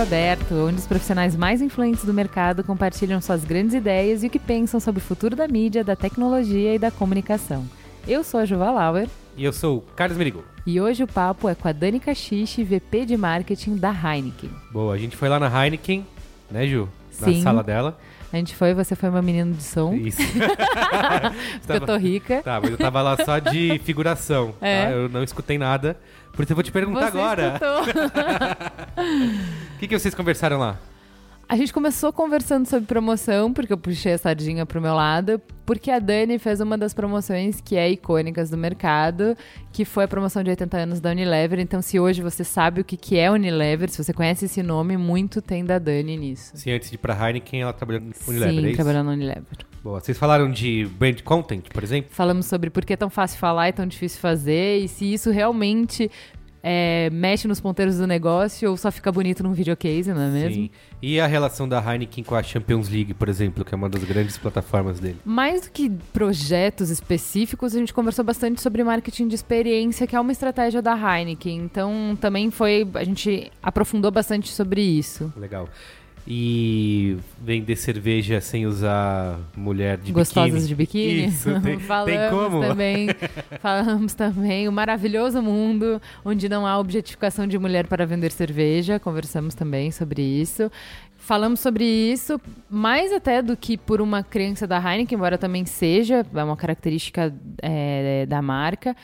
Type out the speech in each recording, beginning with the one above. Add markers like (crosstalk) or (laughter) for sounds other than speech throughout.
Aberto, onde os profissionais mais influentes do mercado compartilham suas grandes ideias e o que pensam sobre o futuro da mídia, da tecnologia e da comunicação. Eu sou a Juva Lauer. E eu sou o Carlos Merigo. E hoje o papo é com a Dani Cachiche, VP de Marketing da Heineken. Boa, a gente foi lá na Heineken, né, Ju? Na Sim. sala dela. A gente foi, você foi uma menina de som, Isso. (laughs) porque eu tô rica. Tá, mas eu tava lá só de (laughs) figuração. É. tá? Eu não escutei nada. Por isso eu vou te perguntar Você agora. (laughs) O que, que vocês conversaram lá? A gente começou conversando sobre promoção, porque eu puxei a sardinha pro meu lado, porque a Dani fez uma das promoções que é icônicas do mercado, que foi a promoção de 80 anos da Unilever. Então, se hoje você sabe o que, que é Unilever, se você conhece esse nome, muito tem da Dani nisso. Sim, antes de ir pra Heineken, ela trabalhou no Unilever, é Sim, isso? trabalhando na Unilever. Boa. Vocês falaram de brand content, por exemplo? Falamos sobre por que é tão fácil falar e tão difícil fazer, e se isso realmente é, mexe nos ponteiros do negócio ou só fica bonito num videocase, não é mesmo? Sim. E a relação da Heineken com a Champions League, por exemplo, que é uma das grandes plataformas dele? Mais do que projetos específicos, a gente conversou bastante sobre marketing de experiência, que é uma estratégia da Heineken. Então, também foi. A gente aprofundou bastante sobre isso. Legal. E vender cerveja sem usar mulher de Gostosas biquíni. de biquíni? Isso, (laughs) tem, falamos tem como? também. falamos também o maravilhoso mundo onde não há objetificação de mulher para vender cerveja. Conversamos também sobre isso. Falamos sobre isso, mais até do que por uma crença da Heineken, embora também seja, é uma característica é, da marca.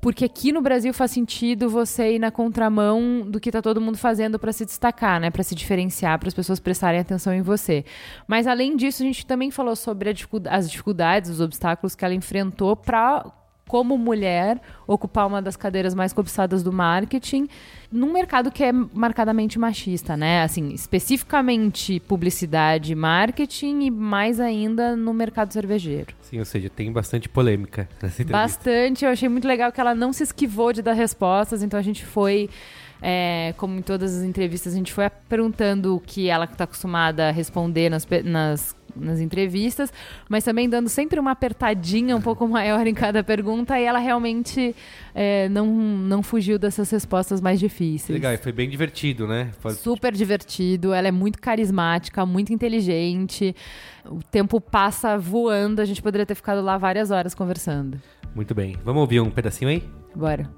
Porque aqui no Brasil faz sentido você ir na contramão do que tá todo mundo fazendo para se destacar, né? Para se diferenciar, para as pessoas prestarem atenção em você. Mas além disso, a gente também falou sobre as dificuldades, os obstáculos que ela enfrentou para como mulher ocupar uma das cadeiras mais cobiçadas do marketing num mercado que é marcadamente machista, né? Assim, especificamente publicidade, e marketing e mais ainda no mercado cervejeiro. Sim, ou seja, tem bastante polêmica nessa entrevista. Bastante. Eu achei muito legal que ela não se esquivou de dar respostas, então a gente foi. é, como em todas as entrevistas, a gente foi perguntando o que ela está acostumada a responder nas, nas, nas entrevistas, mas também dando sempre uma apertadinha um pouco (laughs) maior em cada pergunta, e ela realmente é, não, não fugiu dessas respostas mais difíceis. Legal, e foi bem divertido, né? Foi- Super divertido, ela é muito carismática, muito inteligente. O tempo passa voando, a gente poderia ter ficado lá várias horas conversando. Muito bem. Vamos ouvir um pedacinho aí? Bora.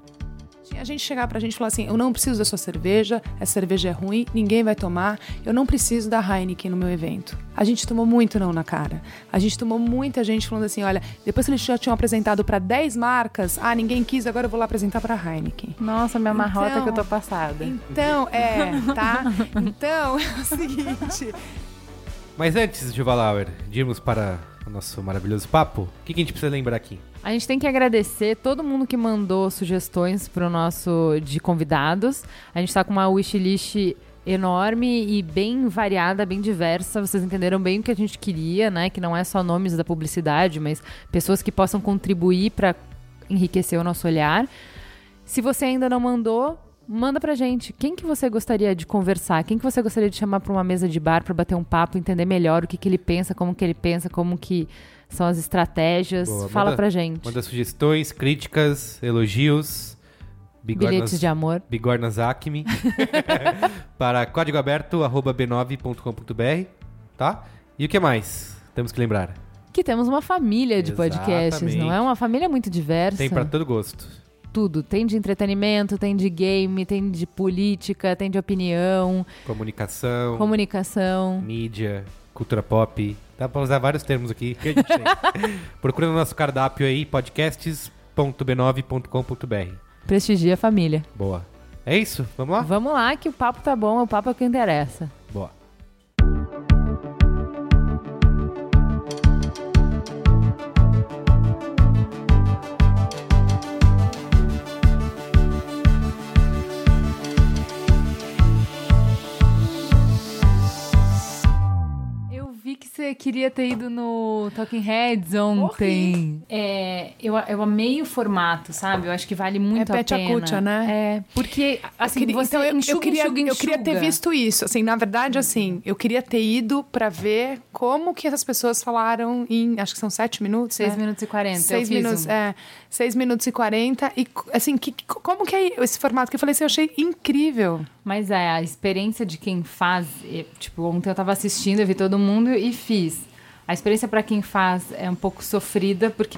A gente chegar pra gente e falar assim: eu não preciso da sua cerveja, essa cerveja é ruim, ninguém vai tomar, eu não preciso da Heineken no meu evento. A gente tomou muito não na cara. A gente tomou muita gente falando assim: olha, depois que eles já tinham apresentado pra 10 marcas, ah, ninguém quis, agora eu vou lá apresentar pra Heineken. Nossa, minha marrota Então- que eu tô passada. Então, é, tá? Então, (laughs) é o seguinte. Mas antes, de irmos para o nosso maravilhoso papo, o que, a gente precisa lembrar aqui? A gente tem que agradecer todo mundo que mandou sugestões pro nosso de convidados. A gente tá com uma wishlist enorme e bem variada, bem diversa. Vocês entenderam bem o que a gente queria, né? Que não é só nomes da publicidade, mas pessoas que possam contribuir para enriquecer o nosso olhar. Se você ainda não mandou, manda pra gente. Quem que você gostaria de conversar? Quem que você gostaria de chamar para uma mesa de bar para bater um papo, entender melhor o que, que ele pensa, como que ele pensa, como que são as estratégias? Boa, Fala manda- pra gente. Manda sugestões, críticas, elogios, Bilhetes de amor. bigornas Acme, (laughs) para códigoaberto.b9.com.br, tá? E o que mais temos que lembrar? Que temos uma família de podcasts, Exatamente. não é? Uma família muito diversa. Tem para todo gosto. Tudo. Tem de entretenimento, tem de game, tem de política, tem de opinião, Comunicação, comunicação. mídia, cultura pop. Dá pra usar vários termos aqui que a gente tem. (laughs) Procura no nosso cardápio aí, podcasts.b9.com.br. Prestigia a família. Boa. É isso? Vamos lá? Vamos lá que o papo tá bom, o papo é o que interessa. Boa. você queria ter ido no Talking Heads ontem. É, eu, eu amei o formato, sabe? Eu acho que vale muito É a Pet pena. Acutia, né? É, porque assim, queria- você então eu, eu enxuga, queria, enxuga, eu queria ter enxuga. visto isso. Assim, na verdade, assim, eu queria ter ido pra ver como que essas pessoas falaram em, acho que são sete minutos, 6 né? minutos e 40. eu Seis minutos, um. é. Seis minutos e quarenta. E, assim, que, como que é esse formato? Que eu falei assim, eu achei incrível. Mas é, a experiência de quem faz. Tipo, ontem eu tava assistindo, eu vi todo mundo e fiz. A experiência pra quem faz é um pouco sofrida, porque.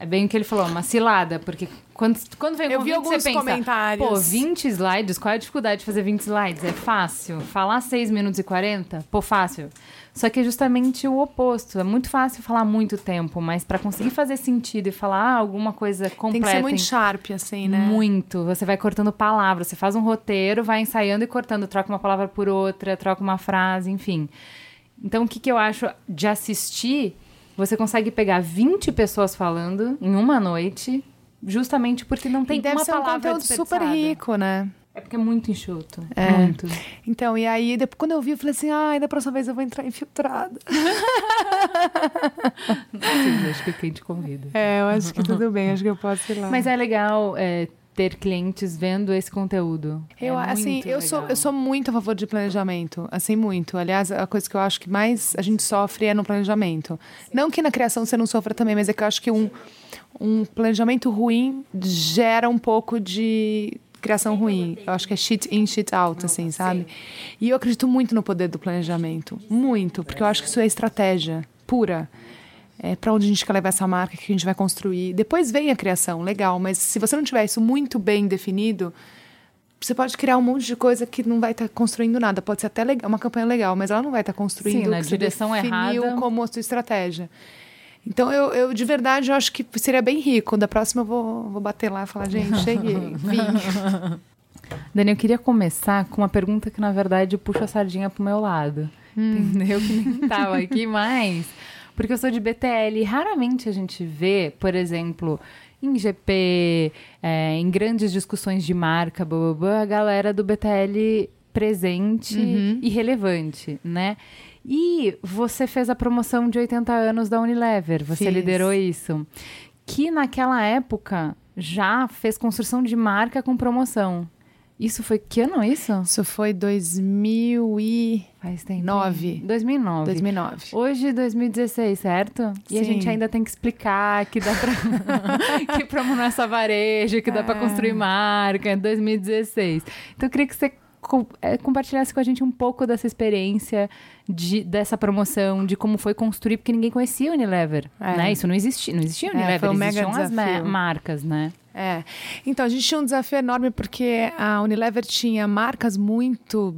É bem o que ele falou, uma cilada, porque quando, quando vem o Eu vi alguns você pensa, comentários. pô, 20 slides, qual é a dificuldade de fazer 20 slides? É fácil. Falar 6 minutos e 40? Pô, fácil. Só que é justamente o oposto. É muito fácil falar muito tempo, mas pra conseguir fazer sentido e falar ah, alguma coisa completa... Tem que ser muito sharp, assim, né? muito. Você vai cortando palavras. Você faz um roteiro, vai ensaiando e cortando. Troca uma palavra por outra, troca uma frase, enfim. Então, o que, que eu acho de assistir? Você consegue pegar 20 pessoas falando em uma noite, justamente porque não tem e deve uma ser um palavra conteúdo super rico, né? É porque é muito enxuto. É. Muito. Então, e aí, depois, quando eu vi, eu falei assim, ai, da próxima vez eu vou entrar infiltrada. Sim, acho que quem te convida. É, eu acho que tudo bem, acho que eu posso ir lá. Mas é legal é, ter clientes vendo esse conteúdo. Eu, É assim, eu sou, legal. eu sou muito a favor de planejamento, assim, muito. Aliás, a coisa que eu acho que mais a gente sofre é no planejamento. Não que na criação você não sofra também, mas é que eu acho que um, um planejamento ruim gera um pouco de criação ruim. Eu acho que é shit in, shit out, assim, sabe? E eu acredito muito no poder do planejamento. Muito, porque eu acho que isso é estratégia pura. É, para onde a gente quer levar essa marca, o que a gente vai construir. Depois vem a criação, legal, mas se você não tiver isso muito bem definido, você pode criar um monte de coisa que não vai estar construindo nada. Pode ser até legal, uma campanha legal, mas ela não vai estar construindo Sim, na que você direção definiu errada. como a sua estratégia. Então, eu, eu, de verdade, eu acho que seria bem rico. Da próxima eu vou, vou bater lá e falar, gente, (laughs) cheguei, vim. (laughs) Dani, eu queria começar com uma pergunta que, na verdade, puxa a sardinha pro meu lado. Entendeu? Que nem tava aqui, mas... Porque eu sou de BTL e raramente a gente vê, por exemplo, em GP, é, em grandes discussões de marca, blá, blá, blá, a galera do BTL presente e relevante, né? E você fez a promoção de 80 anos da Unilever, você Fiz. liderou isso. Que naquela época já fez construção de marca com promoção. Isso foi que ano isso? Isso foi 2009. Faz tempo. hein? 2009. 2009. Hoje, 2016, certo? E a gente ainda tem que explicar que dá pra. (laughs) que promo não é só varejo, que dá pra É. construir marca, é 2016. Então eu queria que você eh, compartilhasse com a gente um pouco dessa experiência de, dessa promoção, de como foi construir, porque ninguém conhecia Unilever. É. Né? Isso não existia, não existia a É, Unilever, foi um mega existiam as desafio. marcas, né? É. Então, a gente tinha um desafio enorme porque a Unilever tinha marcas muito,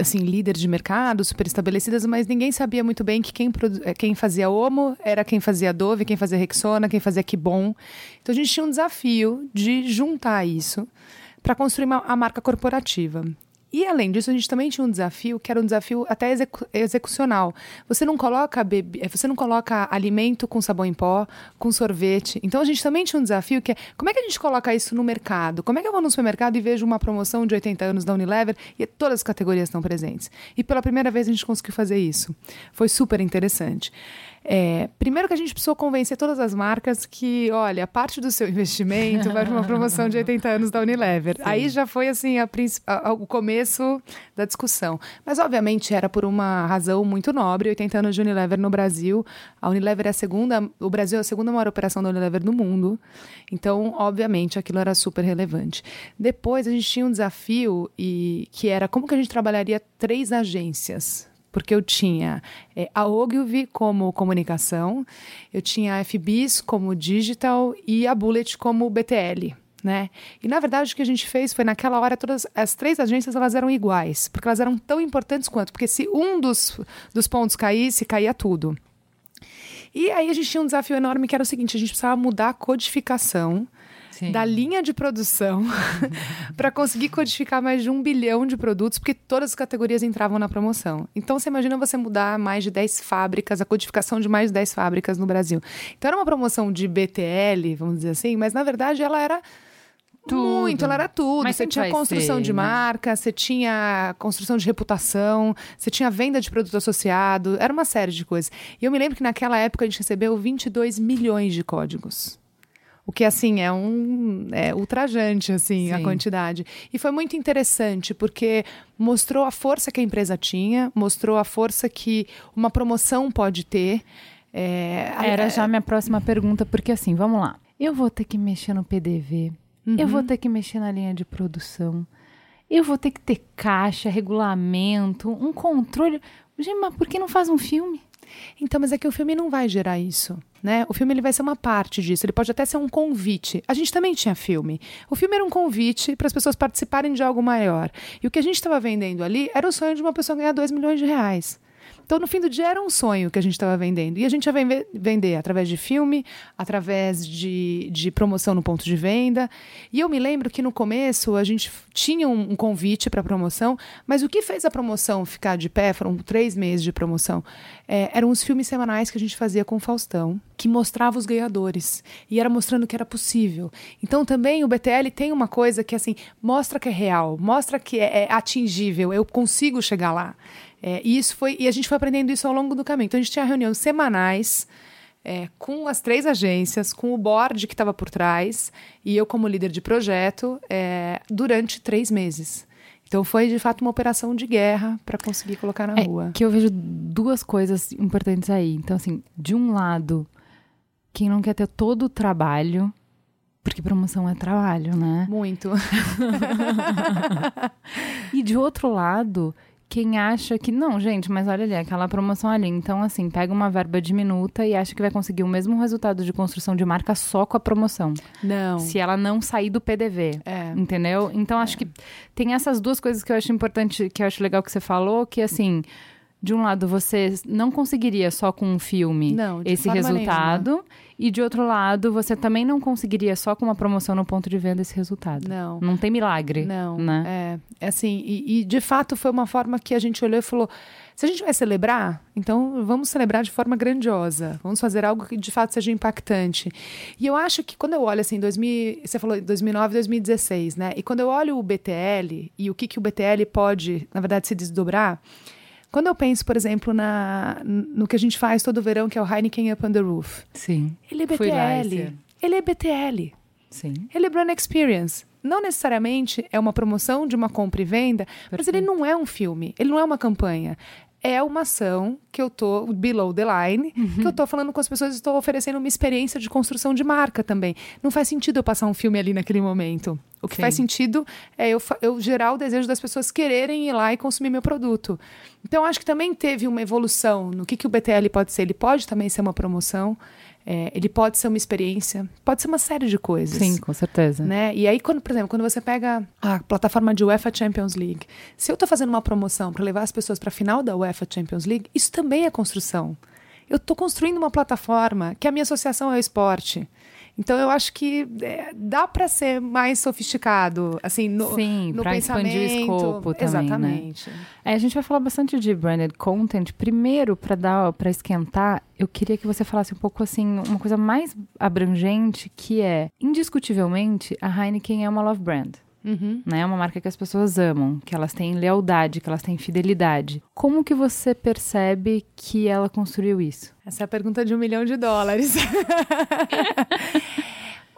assim, líderes de mercado, super estabelecidas, mas ninguém sabia muito bem que quem, eh, quem fazia Omo era quem fazia Dove, quem fazia Rexona, quem fazia Kibon. Então, a gente tinha um desafio de juntar isso para construir uma, a marca corporativa. E além disso, a gente também tinha um desafio que era um desafio até execu- execucional. Você não coloca bebi- eh, você não coloca alimento com sabão em pó, com sorvete. Então a gente também tinha um desafio que é como é que a gente coloca isso no mercado? Como é que eu vou no supermercado e vejo uma promoção de 80 anos da Unilever e todas as categorias estão presentes? E pela primeira vez a gente conseguiu fazer isso. Foi super interessante. É, primeiro que a gente precisou convencer todas as marcas que, olha, parte do seu investimento vai para uma promoção de 80 anos da Unilever. Aí já foi assim a- a- o começo da discussão. Mas obviamente era por uma razão muito nobre, 80 anos de Unilever no Brasil. A Unilever é a segunda, o Brasil é a segunda maior operação da Unilever no mundo. Então, obviamente, aquilo era super relevante. Depois a gente tinha um desafio e que era como que a gente trabalharia três agências porque eu tinha eh, a Ogilvy como comunicação, eu tinha a FBIS como digital e a Bullet como BTL. Né? E na verdade o que a gente fez foi naquela hora todas as três agências elas eram iguais, porque elas eram tão importantes quanto, porque se um dos, dos pontos caísse, caía tudo. E aí a gente tinha um desafio enorme que era o seguinte, a gente precisava mudar a codificação Sim. da linha de produção (laughs) para conseguir codificar mais de um bilhão de produtos, porque todas as categorias entravam na promoção. Então, você imagina você mudar mais de 10 fábricas, a codificação de mais de 10 fábricas no Brasil. Então, era uma promoção de BTL, vamos dizer assim, mas na verdade ela era Muito, ela era tudo. Mas você tinha construção ser, de né? marca, você tinha construção de reputação, você tinha venda de produto associado, era uma série de coisas. E eu me lembro que naquela época a gente recebeu 22 milhões de códigos. O que, assim, é um é ultrajante, assim, a Sim. quantidade. E foi muito interessante, porque mostrou a força que a empresa tinha, mostrou a força que uma promoção pode ter. É, a- Era já minha próxima pergunta, porque assim, vamos lá. Eu vou ter que mexer no PDV, eu vou ter que mexer na linha de produção, eu vou ter que ter caixa, regulamento, um controle. Gente, mas por que não faz um filme? Então, mas é que o filme não vai gerar isso, né? O filme ele vai ser uma parte disso, ele pode até ser um convite. A gente também tinha filme. O filme era um convite para as pessoas participarem de algo maior. E o que a gente estava vendendo ali era o sonho de uma pessoa ganhar 2 milhões de reais. Então, no fim do dia, era um sonho que a gente estava vendendo. E a gente ia vende- vender através de filme, através de, de promoção no ponto de venda. E eu me lembro que no começo a gente tinha um, um convite para promoção, mas o que fez a promoção ficar de pé foram três meses de promoção. É, eram os filmes semanais que a gente fazia com o Faustão, que mostrava os ganhadores. E era mostrando que era possível. Então, também o BTL tem uma coisa que, assim, mostra que é real, mostra que é, é atingível, eu consigo chegar lá. É, e isso foi e a gente foi aprendendo isso ao longo do caminho. Então a gente tinha reuniões semanais é, com as três agências, com o board que estava por trás e eu como líder de projeto é, durante três meses. Então foi de fato uma operação de guerra para conseguir colocar na É, rua. que eu vejo duas coisas importantes aí. Então, assim, de um lado, quem não quer ter todo o trabalho, porque promoção é trabalho, né? Muito. (laughs) (laughs) E de outro lado, quem acha que, não, gente, mas olha ali, aquela promoção ali. Então, assim, pega uma verba diminuta e acha que vai conseguir o mesmo resultado de construção de marca só com a promoção. Não. Se ela não sair do PDV. É. Entendeu? Então, acho que tem essas duas coisas que eu acho importante, que eu acho legal que você falou, que assim. De um lado, você não conseguiria só com um filme Não, esse resultado. E de outro lado, você também não conseguiria só com uma promoção no ponto de venda esse resultado. Não. Não tem milagre. Não, Né? é, é assim, e, e de fato foi uma forma que a gente olhou e falou: se a gente vai celebrar, então vamos celebrar de forma grandiosa, vamos fazer algo que de fato seja impactante. E eu acho que quando eu olho assim, 2000, você falou 2009, 2016, né? E quando eu olho o BTL e o que, que o BTL pode, na verdade, se desdobrar. Quando eu penso, por exemplo, na, no que a gente faz todo verão, que é o Heineken Up on the Roof, Sim. ele é Fui lá esse BTL. Ele é BTL. Sim. Ele é brand experience. Não necessariamente é uma promoção de uma compra e venda, mas ele não é um filme, ele não é uma campanha. É uma ação que eu tô below the line, que eu tô falando com as pessoas e estou oferecendo uma experiência de construção de marca também. Não faz sentido eu passar um filme ali naquele momento. O que Sim. faz sentido é eu, eu gerar o desejo das pessoas quererem ir lá e consumir meu produto. Então, acho que também teve uma evolução no que, que o BTL pode ser. Ele pode também ser uma promoção, é, ele pode ser uma experiência, pode ser uma série de coisas Sim, com certeza. né? E aí, quando, por exemplo, quando você pega a plataforma de UEFA Champions League, se eu estou fazendo uma promoção para levar as pessoas para a final da UEFA Champions League, isso também é construção. Eu estou construindo uma plataforma que a minha associação é o esporte. Então eu acho que é, dá para ser mais sofisticado, assim, no, Sim, no pra expandir o pensamento. escopo também, né? Exatamente. É, a gente vai falar bastante de branded content. Primeiro, para dar para esquentar, eu queria que você falasse um pouco assim, uma coisa mais abrangente, que é, indiscutivelmente, a Heineken é uma love brand. Uhum. Né? É uma marca que as pessoas amam, que elas têm lealdade, que elas têm fidelidade. Como que você percebe que ela construiu isso? Essa é a pergunta de um milhão de dólares. (laughs)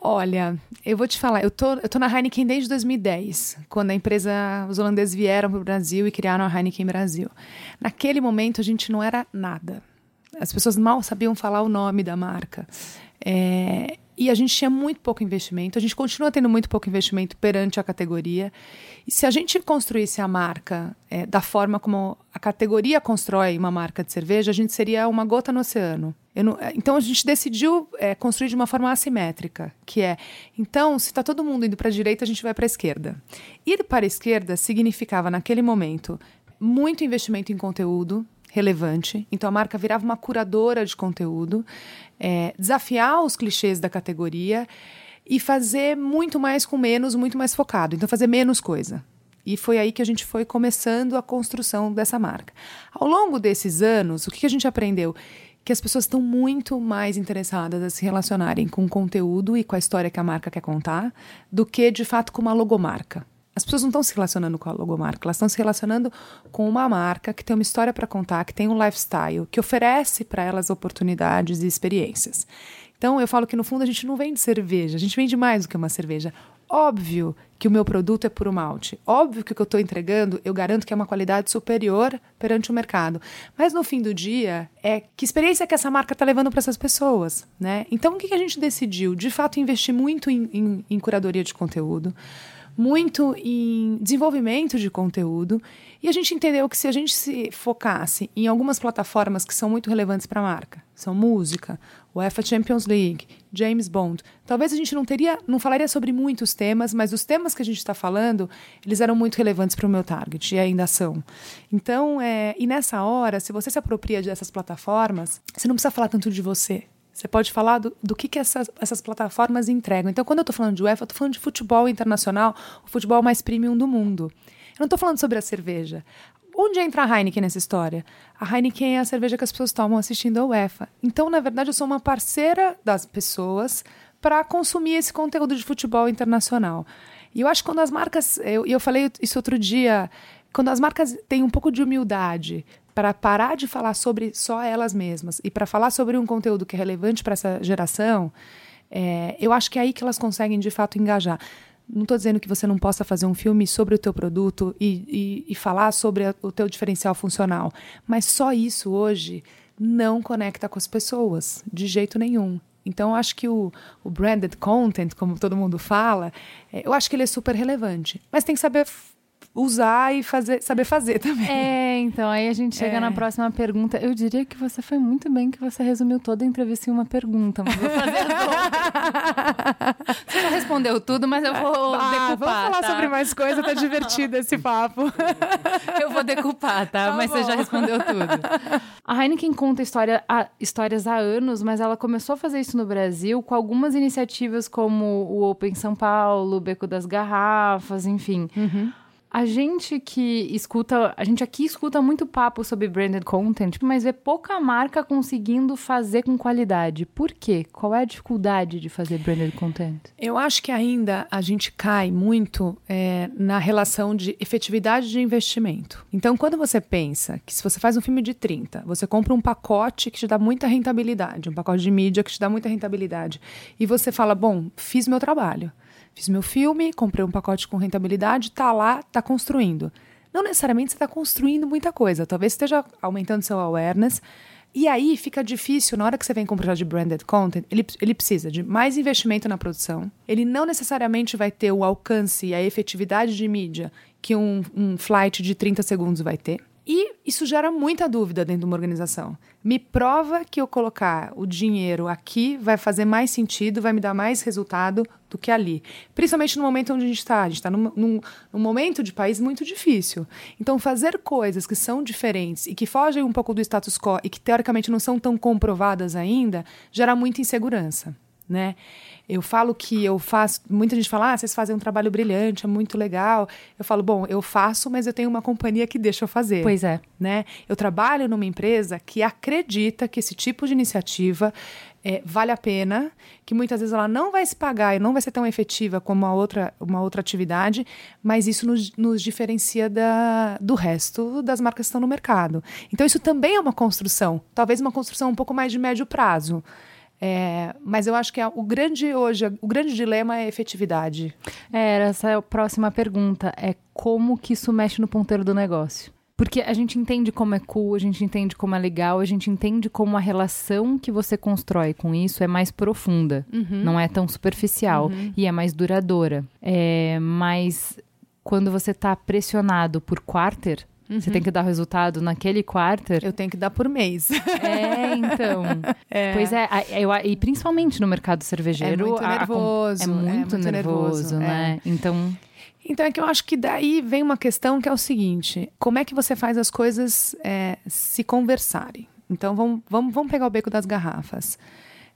Olha, eu vou te falar, eu tô, eu tô na Heineken desde 2010, quando a empresa, os holandeses vieram para o Brasil e criaram a Heineken Brasil. Naquele momento a gente não era nada. As pessoas mal sabiam falar o nome da marca. É, e a gente tinha muito pouco investimento, a gente continua tendo muito pouco investimento perante a categoria. E se a gente construísse a marca é, da forma como a categoria constrói uma marca de cerveja, a gente seria uma gota no oceano. Não- é, então a gente decidiu é, construir de uma forma assimétrica, que é, então, se está todo mundo indo para a direita, a gente vai para a esquerda. Ir para a esquerda significava, naquele momento, muito investimento em conteúdo, relevante. Então a marca virava uma curadora de conteúdo, é, desafiar os clichês da categoria e fazer muito mais com menos, muito mais focado. Então fazer menos coisa. E foi aí que a gente foi começando a construção dessa marca. Ao longo desses anos, o que a gente aprendeu? que as pessoas estão muito mais interessadas a se relacionarem com o conteúdo e com a história que a marca quer contar do que, de fato, com uma logomarca. As pessoas não estão se relacionando com a logomarca, elas estão se relacionando com uma marca que tem uma história para contar, que tem um lifestyle, que oferece para elas oportunidades e experiências. Então, eu falo que no fundo a gente não vende cerveja, a gente vende mais do que uma cerveja. Óbvio que o meu produto é puro malte. Óbvio que o que eu estou entregando, eu garanto que é uma qualidade superior perante o mercado. Mas no fim do dia, é que experiência que essa marca está levando para essas pessoas, né? Então, o que, que a gente decidiu? De fato, investir muito em, em, em curadoria de conteúdo muito em desenvolvimento de conteúdo e a gente entendeu que se a gente se focasse em algumas plataformas que são muito relevantes para a marca, são música, UEFA Champions League, James Bond, talvez a gente não teria, não falaria sobre muitos temas, mas os temas que a gente está falando, eles eram muito relevantes para o meu target e ainda são. Então, é, e nessa hora, se você se apropria dessas plataformas, você não precisa falar tanto de você. Você pode falar do, do que, que essas, essas plataformas entregam. Então, quando eu estou falando de UEFA, eu estou falando de futebol internacional, o futebol mais premium do mundo. Eu não estou falando sobre a cerveja. Onde entra a Heineken nessa história? A Heineken é a cerveja que as pessoas tomam assistindo a UEFA. Então, na verdade, eu sou uma parceira das pessoas para consumir esse conteúdo de futebol internacional. E eu acho que quando as marcas. E eu, eu falei isso outro dia. Quando as marcas têm um pouco de humildade para parar de falar sobre só elas mesmas e para falar sobre um conteúdo que é relevante para essa geração, é, eu acho que é aí que elas conseguem de fato engajar. Não estou dizendo que você não possa fazer um filme sobre o teu produto e, e, e falar sobre a, o teu diferencial funcional, mas só isso hoje não conecta com as pessoas de jeito nenhum. Então, acho que o, o branded content, como todo mundo fala, é, eu acho que ele é super relevante. Mas tem que saber usar e fazer, saber fazer (laughs) também. É, então aí a gente chega é. na próxima pergunta. Eu diria que você foi muito bem que você resumiu toda a entrevista em uma pergunta, mas vou fazer (laughs) Você já respondeu tudo, mas eu vou ah, decupar. Vamos falar tá? sobre mais coisa, tá divertido esse papo. (laughs) eu vou decupar, tá? tá mas bom. você já respondeu tudo. A Heineken conta história, a, histórias há anos, mas ela começou a fazer isso no Brasil com algumas iniciativas como o Open São Paulo, o Beco das Garrafas, enfim. Uhum. A gente que escuta, a gente aqui escuta muito papo sobre branded content, mas vê pouca marca conseguindo fazer com qualidade. Por quê? Qual é a dificuldade de fazer branded content? Eu acho que ainda a gente cai muito é, na relação de efetividade de investimento. Então, quando você pensa que se você faz um filme de 30, você compra um pacote que te dá muita rentabilidade, um pacote de mídia que te dá muita rentabilidade, e você fala, bom, fiz meu trabalho. Fiz meu filme, comprei um pacote com rentabilidade, tá lá, tá construindo. Não necessariamente você está construindo muita coisa, talvez esteja aumentando seu awareness. E aí fica difícil, na hora que você vem comprar de branded content, ele, ele precisa de mais investimento na produção. Ele não necessariamente vai ter o alcance e a efetividade de mídia que um, um flight de 30 segundos vai ter. E isso gera muita dúvida dentro de uma organização. Me prova que eu colocar o dinheiro aqui vai fazer mais sentido, vai me dar mais resultado do que ali. Principalmente no momento onde a gente está. A gente está num, num, num, momento de país muito difícil. Então, fazer coisas que são diferentes e que fogem um pouco do status quo e que teoricamente não são tão comprovadas ainda, gera muita insegurança. Né? Eu falo que eu faço. Muita gente fala, ah, vocês fazem um trabalho brilhante, é muito legal. Eu falo, bom, eu faço, mas eu tenho uma companhia que deixa eu fazer. Pois é. Né? Eu trabalho numa empresa que acredita que esse tipo de iniciativa é, vale a pena, que muitas vezes ela não vai se pagar e não vai ser tão efetiva como uma outra, uma outra atividade, mas isso nos, nos diferencia da, do resto das marcas que estão no mercado. Então, isso também é uma construção, talvez uma construção um pouco mais de médio prazo. É, mas eu acho que é o grande hoje, o grande dilema é a efetividade. É, essa é a próxima pergunta. É como que isso mexe no ponteiro do negócio? Porque a gente entende como é cool, a gente entende como é legal, a gente entende como a relação que você constrói com isso é mais profunda, uhum. não é tão superficial uhum. e é mais duradoura. É, mas quando você está pressionado por quarter, Uhum. Você tem que dar o resultado naquele quarter. Eu tenho que dar por mês. É, então. (laughs) É. Pois é, eu, e principalmente no mercado cervejeiro. É muito nervoso. A, a, é, muito é muito nervoso, nervoso né? É. Então. Então é que eu acho que daí vem uma questão que é o seguinte: como é que você faz as coisas é, se conversarem? Então vamos, vamos, vamos pegar o beco das garrafas.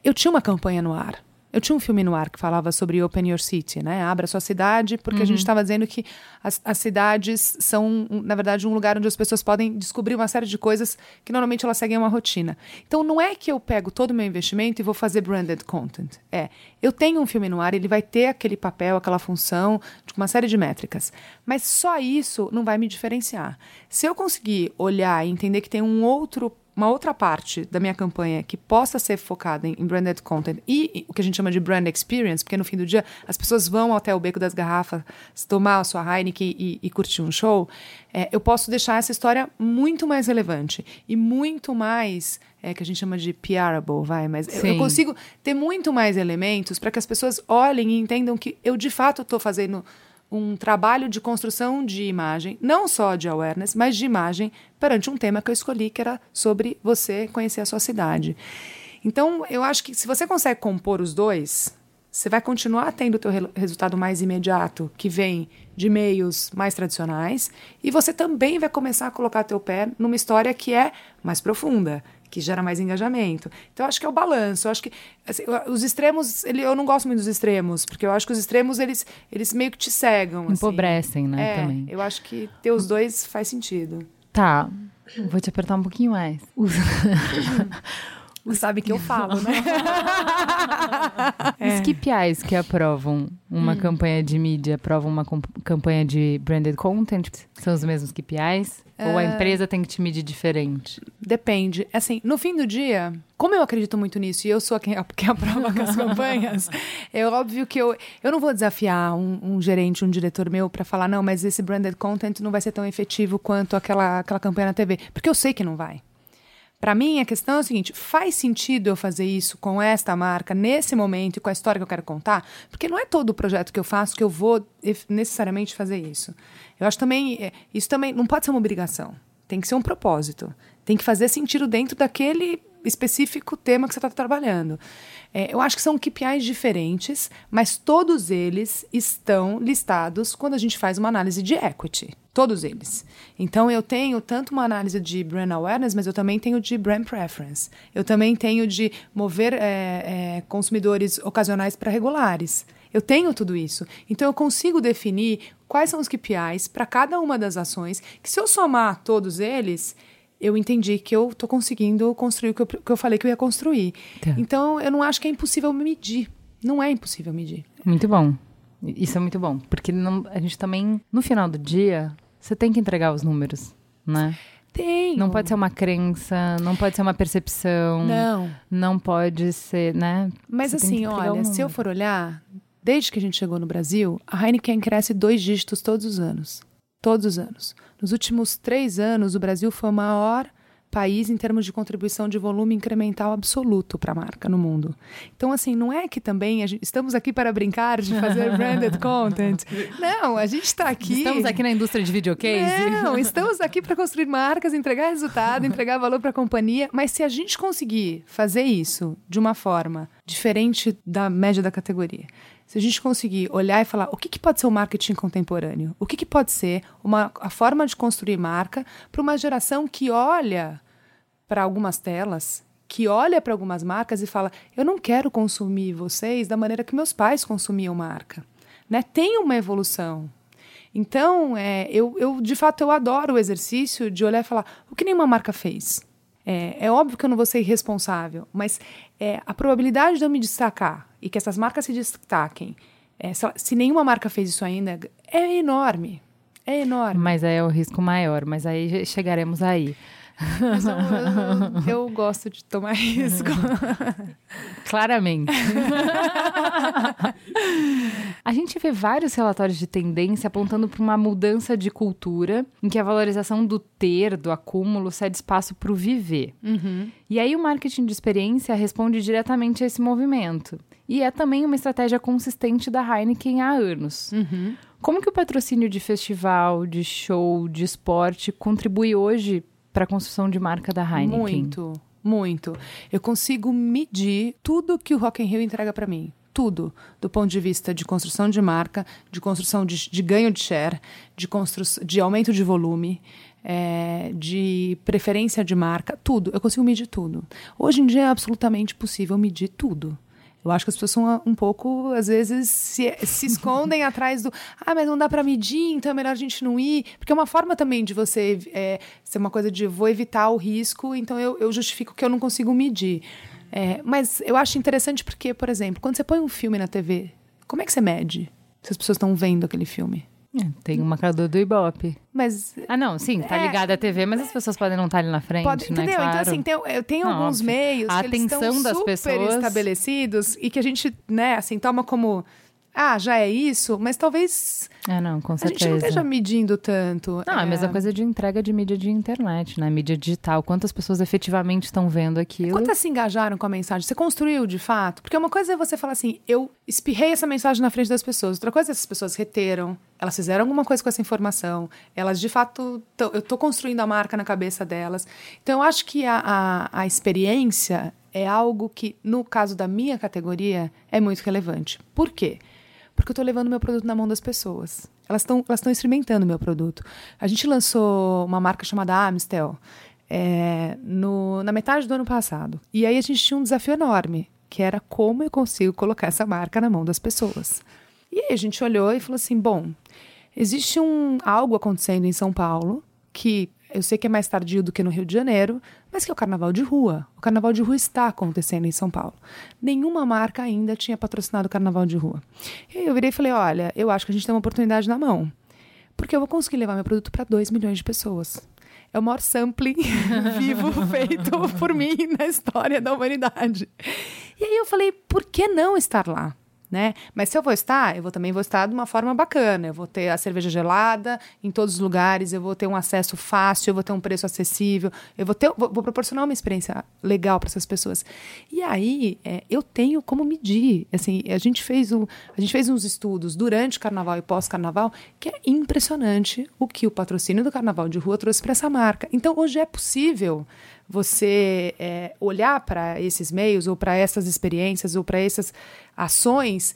Eu tinha uma campanha no ar. Eu tinha um filme no ar que falava sobre Open Your City, né? Abra sua cidade, porque a gente estava dizendo que as, as cidades são, na verdade, um lugar onde as pessoas podem descobrir uma série de coisas que normalmente elas seguem uma rotina. Então não é que eu pego todo o meu investimento e vou fazer branded content. É, eu tenho um filme no ar, ele vai ter aquele papel, aquela função, de uma série de métricas. Mas só isso não vai me diferenciar. Se eu conseguir olhar e entender que tem um outro uma outra parte da minha campanha que possa ser focada em, em branded content e, o que a gente chama de brand experience, porque no fim do dia as pessoas vão até o beco das garrafas tomar a sua Heineken e, e curtir um show, é, eu posso deixar essa história muito mais relevante e muito mais é, que a gente chama de PRable, vai, mas eu, eu, consigo ter muito mais elementos para que as pessoas olhem e entendam que eu de fato estou fazendo um trabalho de construção de imagem, não só de awareness, mas de imagem perante um tema que eu escolhi, que era sobre você conhecer a sua cidade. Então, eu acho que se você consegue compor os dois, você vai continuar tendo o teu re- resultado mais imediato, que vem de meios mais tradicionais, e você também vai começar a colocar teu pé numa história que é mais profunda, que gera mais engajamento. Então, eu acho que é o balanço. Eu acho que assim, os extremos, ele, eu não gosto muito dos extremos, porque eu acho que os extremos, eles, eles meio que te cegam. assim. Empobrecem, né, É, também. eu acho que ter os dois faz sentido. Tá, vou te apertar um pouquinho mais. Os- (laughs) sabe que eu falo, né? (laughs) Os KPIs que aprovam uma campanha de mídia, aprovam uma campanha de branded content, são os mesmos KPIs? Ou a empresa tem que te medir diferente? Depende. Assim, no fim do dia, como eu acredito muito nisso e eu sou quem, quem aprova com as (laughs) campanhas, é óbvio que eu, eu não vou desafiar um, um gerente, um diretor meu para falar, não, mas esse branded content não vai ser tão efetivo quanto aquela, aquela campanha na TV. Porque eu sei que não vai. Para mim, a questão é o seguinte: faz sentido eu fazer isso com esta marca, nesse momento e com a história que eu quero contar? Porque não é todo o projeto que eu faço que eu vou necessariamente fazer isso. Eu acho também. eh, Isso também não pode ser uma obrigação. Tem que ser um propósito. Tem que fazer sentido dentro daquele específico tema que você está trabalhando. É, eu acho que são KPIs diferentes, mas todos eles estão listados quando a gente faz uma análise de equity. Todos eles. Então, eu tenho tanto uma análise de brand awareness, mas eu também tenho de brand preference. Eu também tenho de mover é, é, consumidores ocasionais para regulares. Eu tenho tudo isso. Então, eu consigo definir quais são os KPIs para cada uma das ações, que se eu somar todos eles, eu entendi que eu estou conseguindo construir o que eu, que eu falei que eu ia construir. Tá. Então, eu não acho que é impossível medir. Não é impossível medir. Muito bom. Isso é muito bom. Porque não- a gente também, no final do dia, você tem que entregar os números, né? Tem. Não pode ser uma crença, não pode ser uma percepção, Não. não pode ser, né? Mas Você assim, olha, se eu for olhar, desde que a gente chegou no Brasil, a Heineken cresce dois dígitos todos os anos. Todos os anos. Nos últimos três anos, o Brasil foi o maior país em termos de contribuição de volume incremental absoluto para a marca no mundo. Então, assim, não é que também a gente- estamos aqui para brincar de fazer (laughs) branded content. Não, a gente está aqui. Estamos aqui na indústria de videocase. Não, (laughs) estamos aqui para construir marcas, entregar resultado, entregar valor para a companhia. Mas se a gente conseguir fazer isso de uma forma diferente da média da categoria, se a gente conseguir olhar e falar o que, que pode ser o marketing contemporâneo, o que, que pode ser uma, a forma de construir marca para uma geração que olha para algumas telas, que olha para algumas marcas e fala: eu não quero consumir vocês da maneira que meus pais consumiam marca. Né? Tem uma evolução. Então, é, eu, eu, de fato, eu adoro o exercício de olhar e falar o que nenhuma marca fez. É, é óbvio que eu não vou ser irresponsável, mas é, a probabilidade de eu me destacar e que essas marcas se destaquem, é, se, nenhuma marca fez isso ainda, é enorme. É enorme. Mas aí é o risco maior, mas aí chegaremos aí. Eu, eu- eu gosto de tomar (laughs) risco. Claramente. a gente vê vários relatórios de tendência apontando para uma mudança de cultura em que a valorização do ter, do acúmulo, cede espaço para o viver. E aí o marketing de experiência responde diretamente a esse movimento. E é também uma estratégia consistente da Heineken há anos. Como que o patrocínio de festival, de show, de esporte contribui hoje para a construção de marca da Heineken? Muito, muito. Eu consigo medir tudo que o Rock in Rio entrega para mim. Tudo. Do ponto de vista de construção de marca, de construção de, de ganho de share, de, constru, de aumento de volume, é, de preferência de marca, tudo. Eu consigo medir tudo. Hoje em dia é absolutamente possível medir tudo. Eu acho que as pessoas são um pouco, às vezes, se, se (laughs) escondem atrás do. Ah, mas não dá para medir, então é melhor a gente não ir. Porque é uma forma também de você é, ser uma coisa de vou evitar o risco, então eu, eu justifico que eu não consigo medir. É, mas eu acho interessante porque, por exemplo, quando você põe um filme na TV, como é que você mede se as pessoas estão vendo aquele filme? É, tem um marcador do Ibope. Mas. Ah, não, sim, tá É. ligado à TV, mas as pessoas podem não estar ali na frente, Pode, né? entendeu? Claro. Então, assim, tem, eu tenho Não, alguns óbvio. meios A que eles estão atenção das super pessoas- estabelecidos e que a gente, né, assim, toma como. Ah, já é isso, mas talvez É, não, com a gente certeza. não esteja medindo tanto. Não, é a mesma coisa de entrega de mídia de internet, né? Mídia digital. Quantas pessoas efetivamente estão vendo aquilo? Quantas se engajaram com a mensagem? Você construiu de fato? Porque uma coisa é você falar assim, eu espirrei essa mensagem na frente das pessoas. Outra coisa é essas pessoas reteram, elas fizeram alguma coisa com essa informação, elas de fato. tão- eu estou construindo a marca na cabeça delas. Então eu acho que a, a, a experiência é algo que, no caso da minha categoria, é muito relevante. Por quê? Porque eu estou levando meu produto na mão das pessoas. Elas estão elas estão experimentando o meu produto. A gente lançou uma marca chamada Amstel é, no, na metade do ano passado. E aí a gente tinha um desafio enorme, que era como eu consigo colocar essa marca na mão das pessoas. E aí a gente olhou e falou assim: bom, existe um algo acontecendo em São Paulo que eu sei que é mais tardio do que no Rio de Janeiro, mas que é o carnaval de rua. O carnaval de rua está acontecendo em São Paulo. Nenhuma marca ainda tinha patrocinado o carnaval de rua. E aí eu virei e falei: olha, eu acho que a gente tem uma oportunidade na mão. Porque eu vou conseguir levar meu produto para 2 milhões de pessoas. É o maior sampling (laughs) vivo feito por mim na história da humanidade. E aí eu falei, por que não estar lá? Né? Mas se eu vou estar, eu vou, também vou estar de uma forma bacana. Eu vou ter a cerveja gelada em todos os lugares, eu vou ter um acesso fácil, eu vou ter um preço acessível, eu vou, ter, vou, vou proporcionar uma experiência legal para essas pessoas. E aí é, eu tenho como medir. Assim, a gente fez um, a gente fez uns estudos durante o carnaval e pós-carnaval que é impressionante o que o patrocínio do carnaval de rua trouxe para essa marca. Então hoje é possível você é, olhar para esses meios ou para essas experiências ou para essas ações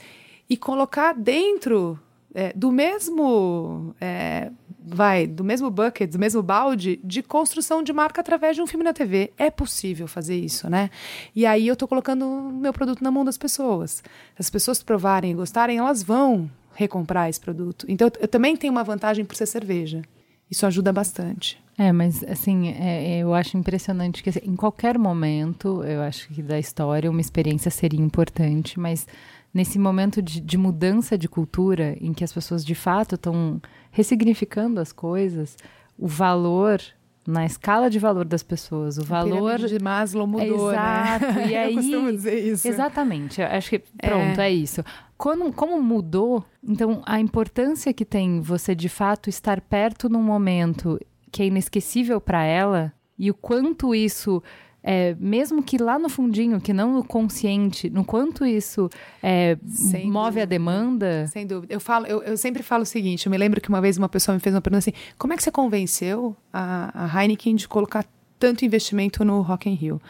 e colocar dentro é, do mesmo é, vai do mesmo bucket, do mesmo balde de construção de marca através de um filme na TV. É possível fazer isso, né? E aí eu estou colocando meu produto na mão das pessoas. Se as pessoas provarem e gostarem, elas vão recomprar esse produto. Então eu também tenho uma vantagem por ser cerveja. Isso ajuda bastante. É, mas assim, é, eu acho impressionante que assim, em qualquer momento, eu acho que da história, uma experiência seria importante, mas nesse momento de, de mudança de cultura, em que as pessoas de fato estão ressignificando as coisas, o valor, na escala de valor das pessoas, o A valor. de Maslow mudou, Exato, né? e (laughs) aí- eu costumo dizer isso. Exatamente, acho que pronto, é, isso. Quando, como mudou, então a importância que tem você de fato estar perto num momento que é inesquecível para ela e o quanto isso é, mesmo que lá no fundinho, que não no consciente, no quanto isso é, move a demanda. Sem dúvida. Eu, falo, eu, eu sempre falo o seguinte: eu me lembro que uma vez uma pessoa me fez uma pergunta assim: como é que você convenceu a, a Heineken de colocar tanto investimento no Rock in Rio?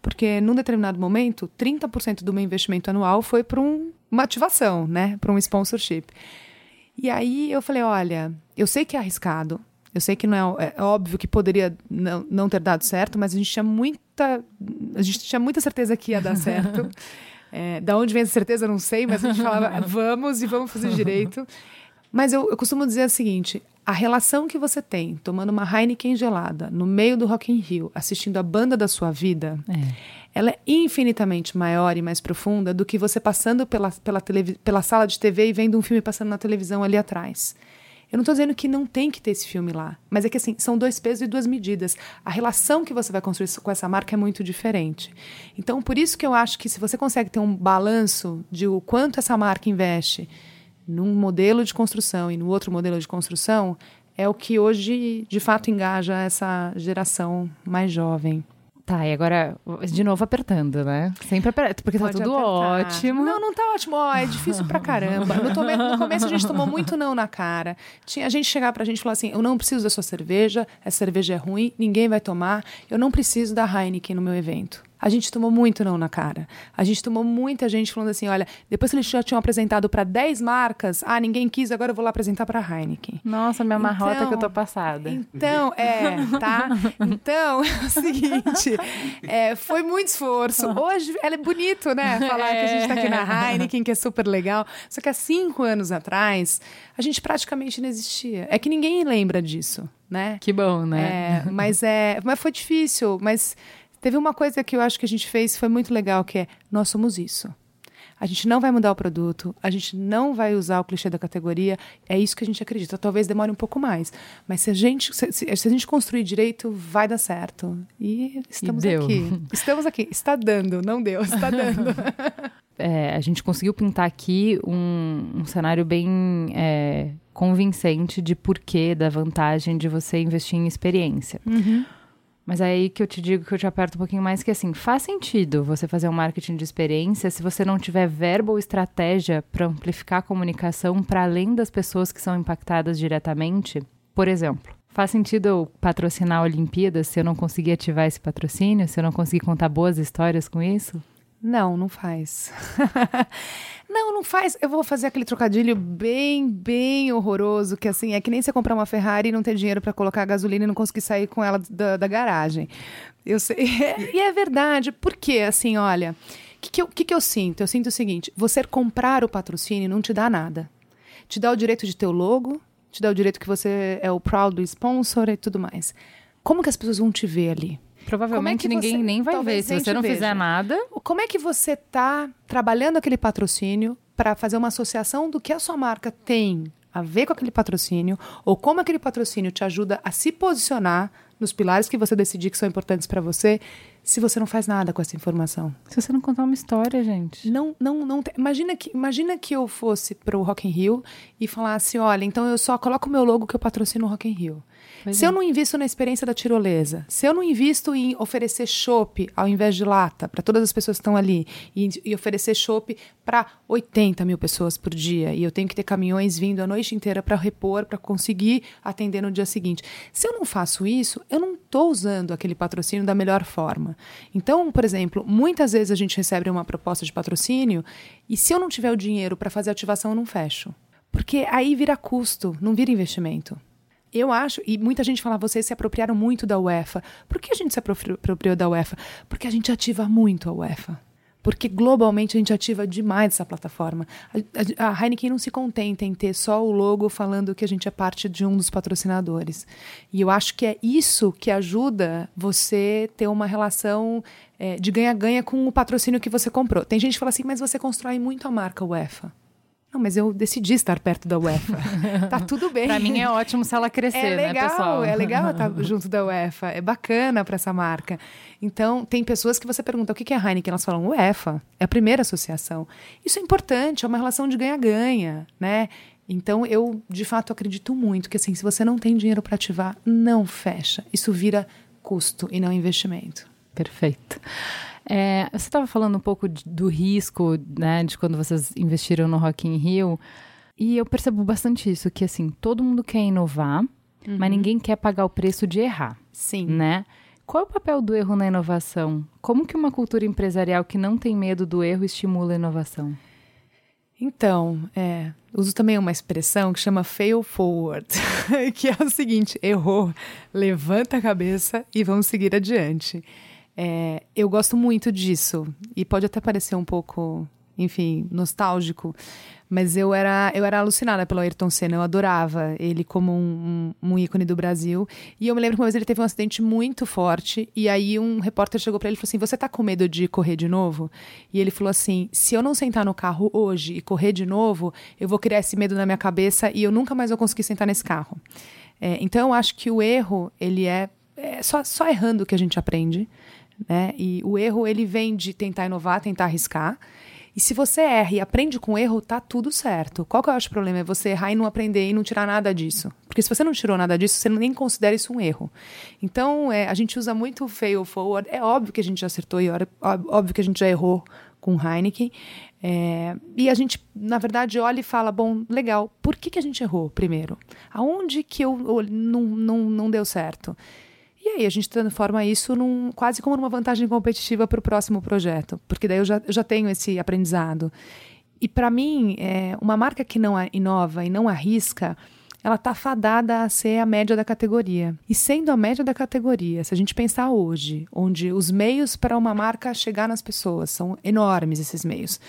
Porque num determinado momento, 30% do meu investimento anual foi para um, uma ativação, né? Para um sponsorship. E aí eu falei: olha, eu sei que é arriscado. Eu sei que não é, é óbvio que poderia não, não ter dado certo, mas a gente tinha muita, a gente tinha muita certeza que ia dar certo. (laughs) É, da onde vem essa certeza, eu não sei, mas a gente falava, (laughs) vamos e vamos fazer direito. Mas eu, eu costumo dizer o seguinte: a relação que você tem tomando uma Heineken gelada no meio do Rock in Rio, assistindo a banda da sua vida, ela é infinitamente maior e mais profunda do que você passando pela, pela, pela sala de TV e vendo um filme passando na televisão ali atrás. Eu não estou dizendo que não tem que ter esse filme lá, mas é que assim, são dois pesos e duas medidas. A relação que você vai construir com essa marca é muito diferente. Então, por isso que eu acho que se você consegue ter um balanço de o quanto essa marca investe num modelo de construção e no outro modelo de construção, é o que hoje de fato engaja essa geração mais jovem. Tá, e agora, de novo apertando, né? Sempre apertando, porque tá Pode tudo apertar. ótimo. Não, não tá ótimo. Ó, é difícil pra caramba. No, tome- no começo a gente tomou muito não na cara. Tinha a gente chegar pra gente e falar assim: eu não preciso da sua cerveja, essa cerveja é ruim, ninguém vai tomar, eu não preciso da Heineken no meu evento. A gente tomou muito não na cara. A gente tomou muita gente falando assim: olha, depois que eles já tinham apresentado para 10 marcas, ah, ninguém quis, agora eu vou lá apresentar para Heineken. Nossa, minha marrota Então- que eu tô passada. Então, é, tá? Então, (laughs) é o seguinte, é, foi muito esforço. Hoje, ela é bonito, né? Falar que a gente tá aqui na Heineken, que é super legal. Só que há cinco anos atrás, a gente praticamente não existia. É que ninguém lembra disso, né? Que bom, né? É, mas é, mas foi difícil. Mas teve uma coisa que eu acho que a gente fez foi muito legal, que é nós somos isso. A gente não vai mudar o produto, a gente não vai usar o clichê da categoria. É isso que a gente acredita. Talvez demore um pouco mais, mas se a gente se, se- a gente construir direito, vai dar certo. E estamos deu. aqui. Estamos aqui. Está dando, não deu, está dando. (laughs) É, a gente conseguiu pintar aqui um, um cenário bem é, convincente de porquê da vantagem de você investir em experiência. Mas é aí que eu te digo que eu te aperto um pouquinho mais, que assim, faz sentido você fazer um marketing de experiência se você não tiver verba ou estratégia para amplificar a comunicação para além das pessoas que são impactadas diretamente. Por exemplo, faz sentido eu patrocinar a Olimpíada se eu não conseguir ativar esse patrocínio, se eu não conseguir contar boas histórias com isso? Não, não faz. (laughs) não, não faz. Eu vou fazer aquele trocadilho bem, bem horroroso, que assim, é que nem você comprar uma Ferrari e não ter dinheiro para colocar gasolina e não conseguir sair com ela da, da garagem. Eu sei. (laughs) e é verdade, porque assim, olha, o que, que, eu, que, que eu sinto? Eu sinto o seguinte: você comprar o patrocínio não te dá nada. Te dá o direito de ter o logo, te dá o direito que você é o proud sponsor e tudo mais. Como que as pessoas vão te ver ali? Provavelmente que ninguém você- nem vai ver. Se você te não veja. fizer nada, Como é que você está trabalhando aquele patrocínio para fazer uma associação do que a sua marca tem a ver com aquele patrocínio, ou como aquele patrocínio te ajuda a se posicionar nos pilares que você decidir que são importantes para você, se você não faz nada com essa informação? se você não contar uma história, gente. Não, não, não. tem- Imagina que, imagina que eu fosse pro Rock in Rio e falasse, olha, então eu só coloco o meu logo que eu patrocino o Rock in Rio. Pois se é. eu não invisto na experiência da tirolesa, se eu não invisto em oferecer chopp ao invés de lata para todas as pessoas que estão ali e, e oferecer chopp para 80 mil pessoas por dia e eu tenho que ter caminhões vindo a noite inteira para repor, para conseguir atender no dia seguinte. Se eu não faço isso, eu não estou usando aquele patrocínio da melhor forma. Então, por exemplo, muitas vezes a gente recebe uma proposta de patrocínio e se eu não tiver o dinheiro para fazer a ativação, eu não fecho. Porque aí vira custo, não vira investimento. Eu acho, e muita gente fala, vocês se apropriaram muito da UEFA. Por que a gente se apropri- apropriou da UEFA? Porque a gente ativa muito a UEFA. Porque globalmente a gente ativa demais essa plataforma. A, Heineken não se contenta em ter só o logo falando que a gente é parte de um dos patrocinadores. E eu acho que é isso que ajuda você ter uma relação eh, de ganha-ganha com o patrocínio que você comprou. Tem gente que fala assim, mas você constrói muito a marca UEFA. Não, mas eu decidi estar perto da UEFA. (laughs) tá tudo bem. Pra mim é ótimo se ela crescer, É né, legal, pessoal? é legal estar (laughs) junto da UEFA, é bacana para essa marca. Então, tem pessoas que você pergunta o que que é a Heineken, elas falam UEFA, é a primeira associação. Isso é importante, é uma relação de ganha-ganha, né? Então, eu de fato acredito muito que assim, se você não tem dinheiro para ativar, não fecha. Isso vira custo e não investimento. Perfeito. É, você estava falando um pouco de- do risco, né, de quando vocês investiram no Rock in Rio, e eu percebo bastante isso, que assim, todo mundo quer inovar, mas ninguém quer pagar o preço de errar, Sim. né? Qual é o papel do erro na inovação? Como que uma cultura empresarial que não tem medo do erro estimula a inovação? Então, é, uso também uma expressão que chama fail forward, (laughs) que é o seguinte: errou, levanta a cabeça e vamos seguir adiante. É, eu gosto muito disso e pode até parecer um pouco, enfim, nostálgico, mas eu era eu era alucinada pelo Ayrton Senna, eu adorava ele como um, um, um ícone do Brasil. E eu me lembro que uma vez ele teve um acidente muito forte e aí um repórter chegou para ele e falou assim: "Você tá com medo de correr de novo?" E ele falou assim: "Se eu não sentar no carro hoje e correr de novo, eu vou criar esse medo na minha cabeça e eu nunca mais vou conseguir sentar nesse carro." É, então eu acho que o erro ele é, é só, só errando que a gente aprende, né? E o erro ele vem de tentar inovar, tentar arriscar. E se você erra e aprende com erro, tá tudo certo. Qual que acho o problema? É você errar e não aprender e não tirar nada disso. Porque se você não tirou nada disso, você nem considera isso um erro. Então, é, a gente usa muito fail forward. É óbvio que a gente já acertou e óbvio que a gente já errou com Heineken. É, e a gente, na verdade, olha e fala: bom, legal, por que, que a gente errou primeiro? Aonde que eu, eu- não, não, não deu certo? E aí a gente transforma isso num, quase como uma vantagem competitiva para o próximo projeto, porque daí eu já, eu já tenho esse aprendizado. E para mim, é, uma marca que não inova e não arrisca, ela está fadada a ser a média da categoria. E sendo a média da categoria, se a gente pensar hoje, onde os meios para uma marca chegar nas pessoas são enormes esses meios.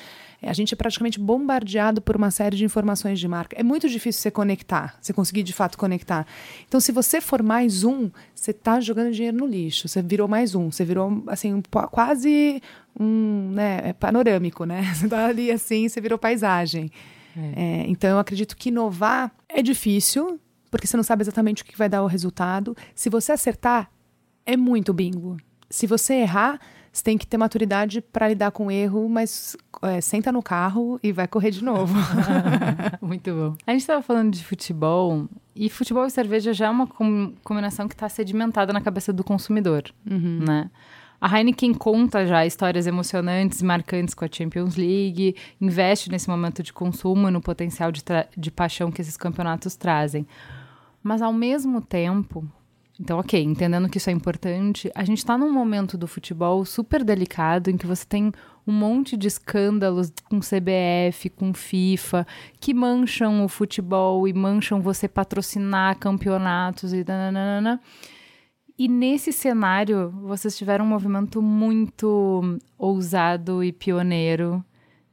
A gente é praticamente bombardeado por uma série de informações de marca. É muito difícil você conectar, você conseguir de fato conectar. Então, se você for mais um, você está jogando dinheiro no lixo. Você virou mais um, você virou assim um, quase um né, é panorâmico, né? (laughs) Você está ali assim, você virou paisagem. É. É, então, eu acredito que inovar é difícil, porque você não sabe exatamente o que vai dar o resultado. Se você acertar, é muito bingo. Se você errar, você tem que ter maturidade para lidar com o erro, mas é, senta no carro e vai correr de novo. (laughs) (laughs) Muito bom. A gente estava falando de futebol, e futebol e cerveja já é uma combinação que está sedimentada na cabeça do consumidor, uhum. né? A Heineken conta já histórias emocionantes e marcantes com a Champions League, investe nesse momento de consumo e no potencial de, de paixão que esses campeonatos trazem. Mas, ao mesmo tempo, então, ok, entendendo que isso é importante, a gente está num momento do futebol super delicado em que você tem um monte de escândalos com CBF, com FIFA, que mancham o futebol e mancham você patrocinar campeonatos e nananana. E nesse cenário, vocês tiveram um movimento muito ousado e pioneiro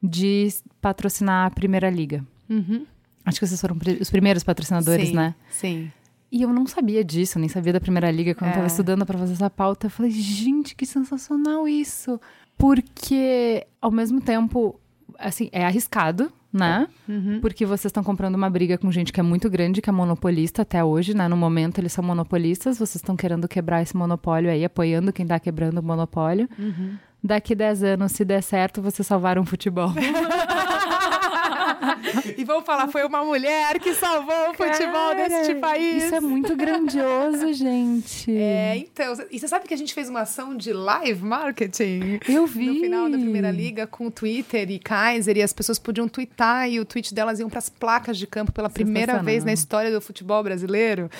de patrocinar a Primeira Liga. Uhum. Acho que vocês foram os primeiros patrocinadores, sim, né? Sim. E eu não sabia disso, nem sabia da Primeira Liga. Quando é. eu tava estudando para fazer essa pauta, eu falei, gente, que sensacional isso. Porque, ao mesmo tempo, assim, é arriscado, né? Uhum. Porque vocês estão comprando uma briga com gente que é muito grande, que é monopolista até hoje, né? No momento eles são monopolistas, vocês estão querendo quebrar esse monopólio aí, apoiando quem tá quebrando o monopólio. Uhum. Daqui 10 anos, se der certo, vocês salvaram o futebol. (laughs) (laughs) e vamos falar, foi uma mulher que salvou o futebol Cara, deste país. Isso é muito grandioso, (laughs) gente. É, então. E você sabe que a gente fez uma ação de live marketing? Eu vi. No final da primeira liga, com o Twitter e Kaiser, e as pessoas podiam twittar e o tweet delas iam para as placas de campo pela primeira vez na história do futebol brasileiro.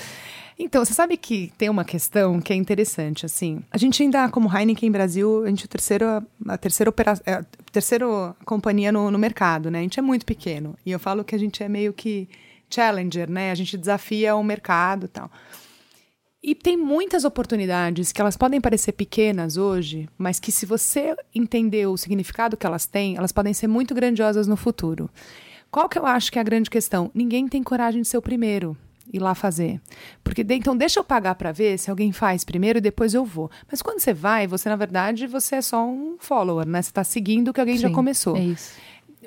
Então, você sabe que tem uma questão que é interessante, assim. A gente ainda, como Heineken Brasil, a gente é a terceira, a terceira, opera, é, a terceira companhia no, no mercado, né? A gente é muito pequeno. E eu falo que a gente é meio que challenger, né? A gente desafia o mercado e tal. E tem muitas oportunidades que elas podem parecer pequenas hoje, mas que se você entender o significado que elas têm, elas podem ser muito grandiosas no futuro. Qual que eu acho que é a grande questão? Ninguém tem coragem de ser o primeiro ir lá fazer. Porque então deixa eu pagar para ver se alguém faz primeiro e depois eu vou. Mas quando você vai, você na verdade você é só um follower, né? Você está seguindo o que alguém Sim, já começou. É isso.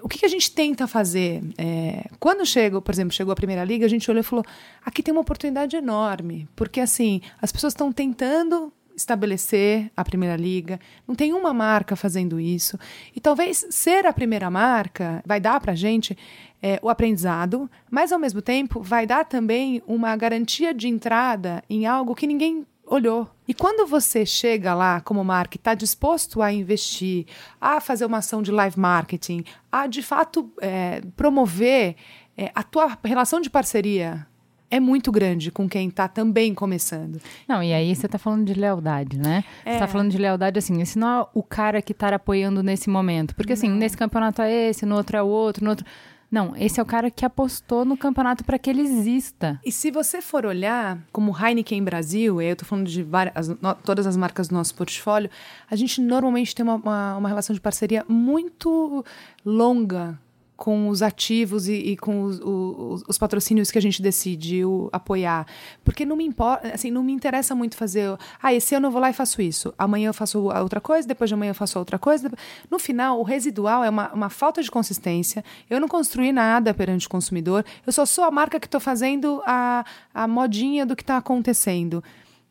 O que, que a gente tenta fazer? É, quando chega, por exemplo, chegou a primeira liga, a gente olhou e falou: aqui tem uma oportunidade enorme, porque assim as pessoas estão tentando estabelecer a primeira liga. Não tem uma marca fazendo isso. E talvez ser a primeira marca vai dar para a gente é, o aprendizado, mas ao mesmo tempo vai dar também uma garantia de entrada em algo que ninguém olhou. E quando você chega lá como marca e está disposto a investir, a fazer uma ação de live marketing, a de fato é, promover é, a tua relação de parceria é muito grande com quem está também começando. Não, e aí você está falando de lealdade, né? É. Você está falando de lealdade assim, esse não é o cara que está apoiando nesse momento. Porque assim, não. nesse campeonato é esse, no outro é o outro, no outro. Não, esse é o cara que apostou no campeonato para que ele exista. E se você for olhar, como Heineken Brasil, eu estou falando de várias, no, todas as marcas do nosso portfólio, a gente normalmente tem uma, uma, uma relação de parceria muito longa com os ativos e, e com os, os, os, patrocínios que a gente decidiu apoiar. Porque não me importa, assim, não me interessa muito fazer. Ah, esse ano eu vou lá e faço isso. Amanhã eu faço outra coisa, depois de amanhã eu faço outra coisa. No final, o residual é uma, uma falta de consistência. Eu não construí nada perante o consumidor. Eu só sou a marca que estou fazendo a, a modinha do que está acontecendo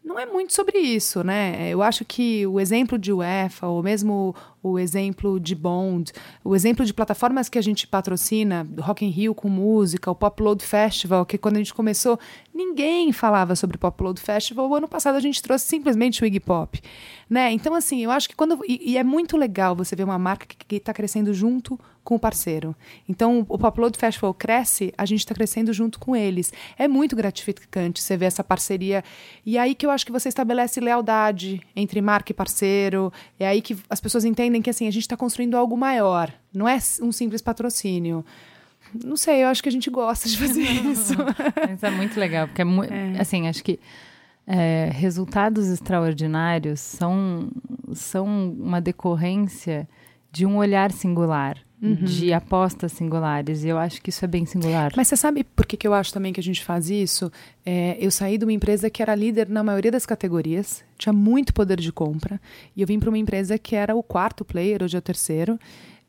não é muito sobre isso, né? Eu acho que o exemplo de UEFA, ou mesmo o exemplo de Bond, o exemplo de plataformas que a gente patrocina, Rock in Rio com música, o Pop Load Festival, que quando a gente começou, ninguém falava sobre Pop Load Festival. O ano passado a gente trouxe simplesmente o Iggy Pop, né? Então assim, eu acho que quando e, e é muito legal você ver uma marca que está crescendo junto com o parceiro. Então, o Popload Festival cresce, a gente está crescendo junto com eles. É muito gratificante você ver essa parceria. E é aí que eu acho que você estabelece lealdade entre marca e parceiro. É aí que as pessoas entendem que assim, a gente está construindo algo maior. Não é um simples patrocínio. Não sei, eu acho que a gente gosta de fazer (laughs) isso. Isso é muito legal, porque é, mu é. assim, acho que é, resultados extraordinários são, são uma decorrência de um olhar singular uhum. de apostas singulares. E eu acho que isso é bem singular. Mas você sabe por que, que eu acho também que a gente faz isso? É, eu saí de uma empresa que era líder na maioria das categorias, tinha muito poder de compra, e eu vim para uma empresa que era o quarto player, hoje é o terceiro.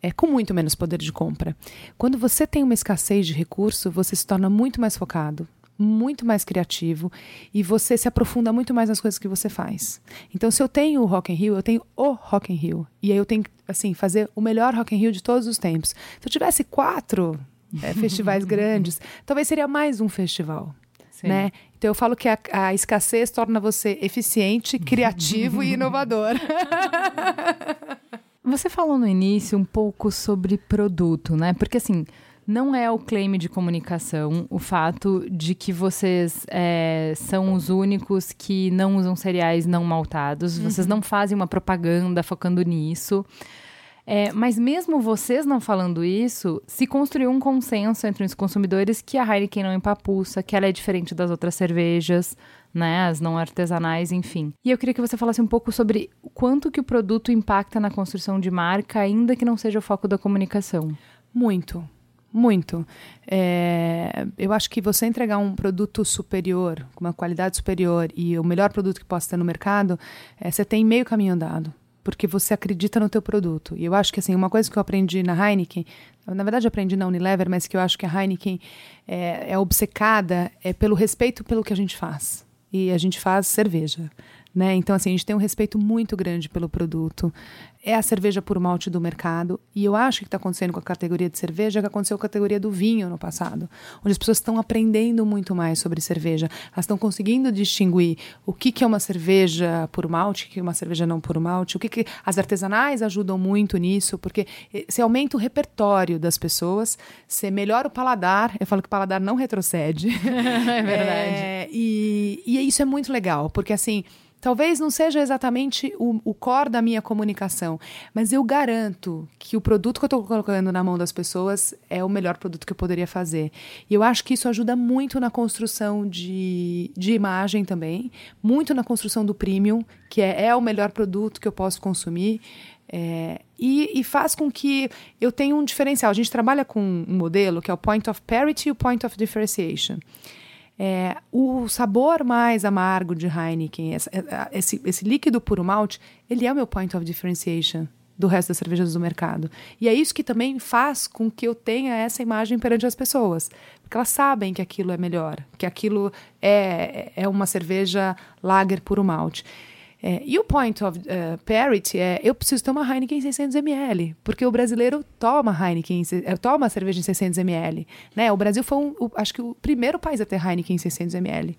É, com muito menos poder de compra. Quando você tem uma escassez de recurso, você se torna muito mais focado, muito mais criativo e você se aprofunda muito mais nas coisas que você faz. Então, se eu tenho o Rock in Rio, eu tenho o Rock in Rio. E aí eu tenho que, assim, fazer o melhor Rock in Rio de todos os tempos. Se eu tivesse quatro é, (laughs) festivais grandes, talvez seria mais um festival. Né? Então eu falo que a, a escassez torna você eficiente, criativo e (laughs) inovador. Você falou no início um pouco sobre produto, né? Porque assim, não é o claim de comunicação o fato de que vocês é, são os únicos que não usam cereais não maltados. Uhum. Vocês não fazem uma propaganda focando nisso. É, mas mesmo vocês não falando isso, se construiu um consenso entre os consumidores que a Heineken não empapuça, que ela é diferente das outras cervejas, né, as não artesanais, enfim. E eu queria que você falasse um pouco sobre quanto que o produto impacta na construção de marca, ainda que não seja o foco da comunicação. Muito, muito. É, eu acho que você entregar um produto superior, com uma qualidade superior e o melhor produto que possa ter no mercado, é, você tem meio caminho andado. Porque você acredita no teu produto. E eu acho que assim, uma coisa que eu aprendi na Heineken, na verdade aprendi na Unilever, mas que eu acho que a Heineken é, é obcecada é pelo respeito pelo que a gente faz. E a gente faz cerveja. Né? Então, assim, a gente tem um respeito muito grande pelo produto. É a cerveja por malte do mercado. E eu acho que está acontecendo com a categoria de cerveja que aconteceu com a categoria do vinho no passado. Onde as pessoas estão aprendendo muito mais sobre cerveja. Elas estão conseguindo distinguir o que, que é uma cerveja por malte, o que é uma cerveja não por malte. O que, que As artesanais ajudam muito nisso, porque você aumenta o repertório das pessoas, você melhora o paladar. Eu falo que o paladar não retrocede. (laughs) é verdade. É, e, e isso é muito legal, porque assim Talvez não seja exatamente o, o core da minha comunicação, mas eu garanto que o produto que eu estou colocando na mão das pessoas é o melhor produto que eu poderia fazer. E eu acho que isso ajuda muito na construção de, de imagem também, muito na construção do premium, que é, é o melhor produto que eu posso consumir. É, e, e, faz com que eu tenha um diferencial. A gente trabalha com um modelo que é o point of parity e o point of differentiation. É, o sabor mais amargo de Heineken, esse, é, esse, esse líquido puro malte, ele é o meu point of differentiation do resto das cervejas do mercado. E é isso que também faz com que eu tenha essa imagem perante as pessoas. Porque elas sabem que aquilo é melhor, que aquilo é, é uma cerveja lager puro malte. É, e o point of uh, parity é eu preciso uma Heineken em 600 ml, porque o brasileiro toma Heineken, eh, toma cerveja em 600 ml. Né? O Brasil foi, um, o, acho que, o primeiro país a ter Heineken em 600 ml.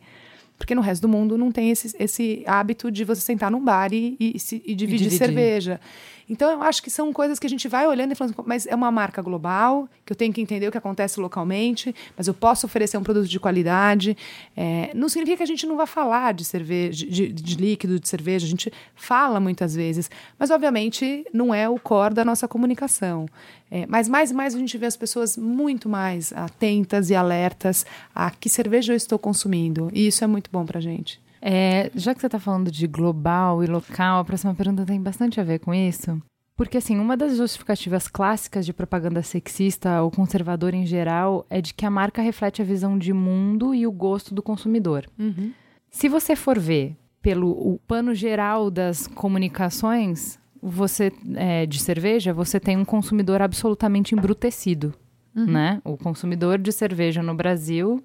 Porque no resto do mundo não tem esse, esse hábito de você sentar num bar e, e, e, e dividir, dividir cerveja. Então, eu acho que são coisas que a gente vai olhando e falando, mas é uma marca global, que eu tenho que entender o que acontece localmente, mas eu posso oferecer um produto de qualidade. É, não significa que a gente não vá falar de cerveja, de, de, líquido, de cerveja, a gente fala muitas vezes, mas obviamente não é o core da nossa comunicação. É, mas mais e mais a gente vê as pessoas muito mais atentas e alertas a que cerveja eu estou consumindo, e isso é muito bom para a gente. É, já que você está falando de global e local, a próxima pergunta tem bastante a ver com isso. Porque, assim, uma das justificativas clássicas de propaganda sexista ou conservadora em geral é de que a marca reflete a visão de mundo e o gosto do consumidor. Uhum. Se você for ver pelo o pano geral das comunicações, você é, de cerveja, você tem um consumidor absolutamente embrutecido, uhum. né? O consumidor de cerveja no Brasil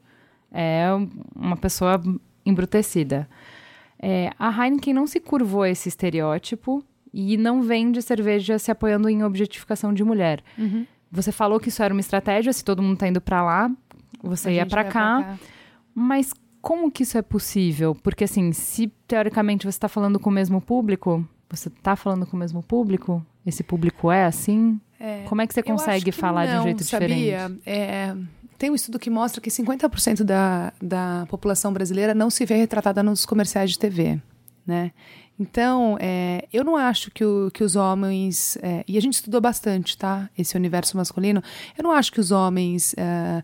é uma pessoa embrutecida. É, a Heineken não se curvou a esse estereótipo e não vende cerveja se apoiando em objetificação de mulher. Você falou que isso era uma estratégia, se todo mundo tá indo para lá, você A ia para cá. pra Mas como que isso é possível? Porque assim, se teoricamente você está falando com o mesmo público, você está falando com o mesmo público? Esse público é assim? como é que você consegue que falar de um não, jeito sabia? diferente? É, tem um estudo que mostra que 50% da, da população brasileira não se vê retratada nos comerciais de TV, né? Então, é, eu não acho que, o- que os homens... é, e a gente estudou bastante, tá? Esse universo masculino. Eu não acho que os homens... é,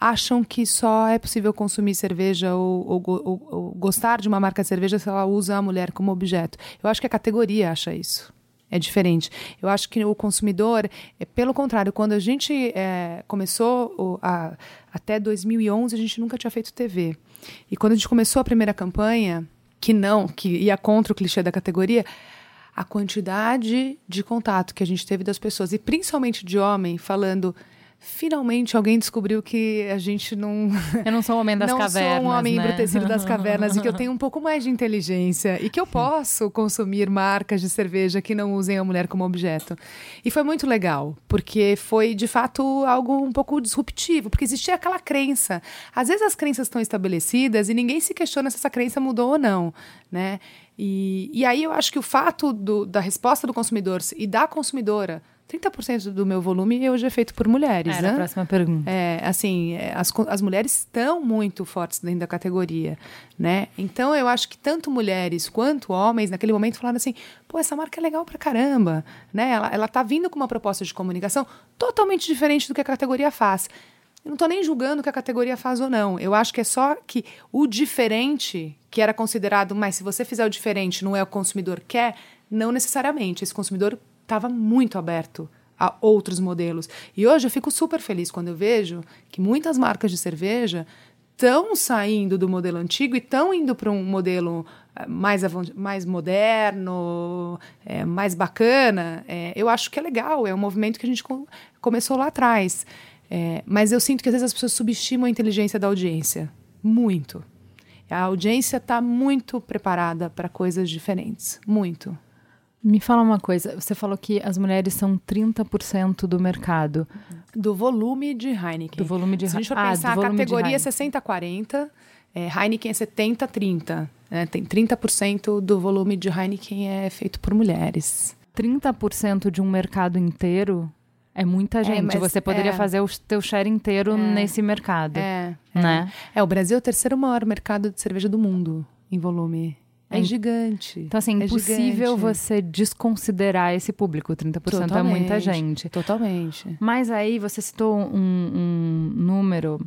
acham que só é possível consumir cerveja ou, ou ou- ou gostar de uma marca de cerveja se ela usa a mulher como objeto. Eu acho que a categoria acha isso. É diferente. Eu acho que o consumidor, é, pelo contrário, quando a gente é, começou o- a- até 2011, a gente nunca tinha feito TV. E quando a gente começou a primeira campanha, que não, que ia contra o clichê da categoria, a quantidade de contato que a gente teve das pessoas, e principalmente de homem, falando. Finalmente alguém descobriu que a gente não. (laughs) Eu não sou um homem das não cavernas. sou um homem né? embrutecido das cavernas e que eu tenho um pouco mais de inteligência e que eu (laughs) posso consumir marcas de cerveja que não usem a mulher como objeto. E foi muito legal, porque foi de fato algo um pouco disruptivo, porque existia aquela crença. Às vezes as crenças estão estabelecidas e ninguém se questiona se essa crença mudou ou não, né? E, e aí eu acho que o fato do- da resposta do consumidor e da consumidora 30% do meu volume hoje é feito por mulheres, Era né? a próxima pergunta. É, assim, é, as, as mulheres estão muito fortes dentro da categoria, né? Então eu acho que tanto mulheres quanto homens naquele momento falaram assim, pô, essa marca é legal pra caramba, né? Ela, ela tá vindo com uma proposta de comunicação totalmente diferente do que a categoria faz. Eu não tô nem julgando o que a categoria faz ou não. Eu acho que é só que o diferente, que era considerado, mas se você fizer o diferente, não é o consumidor quer, não necessariamente. Esse consumidor estava muito aberto a outros modelos. E hoje eu fico super feliz quando eu vejo que muitas marcas de cerveja estão saindo do modelo antigo e estão indo para um modelo eh, mais, mais moderno, eh, mais bacana. Eh, eu acho que é legal, é um movimento que a gente co- começou lá atrás. Eh, mas eu sinto que às vezes as pessoas subestimam a inteligência da audiência. Muito. A audiência está muito preparada para coisas diferentes. Muito. Me fala uma coisa, você falou que as mulheres são 30% do mercado. Do volume de Heineken. Do volume de Se a gente for Ah, pensar, a categoria é Heineken. 60-40, é, Heineken é 70-30. né? Tem 30% do volume de Heineken é feito por mulheres. 30% de um mercado inteiro é muita gente. mas você poderia é. fazer o teu share inteiro nesse mercado. É, Né? é. o Brasil é o terceiro maior mercado de cerveja do mundo em volume. É, É. gigante. Então, assim, é impossível gigante. você desconsiderar esse público. 30% é muita Totalmente. gente. Totalmente. Mas aí você citou um, um número.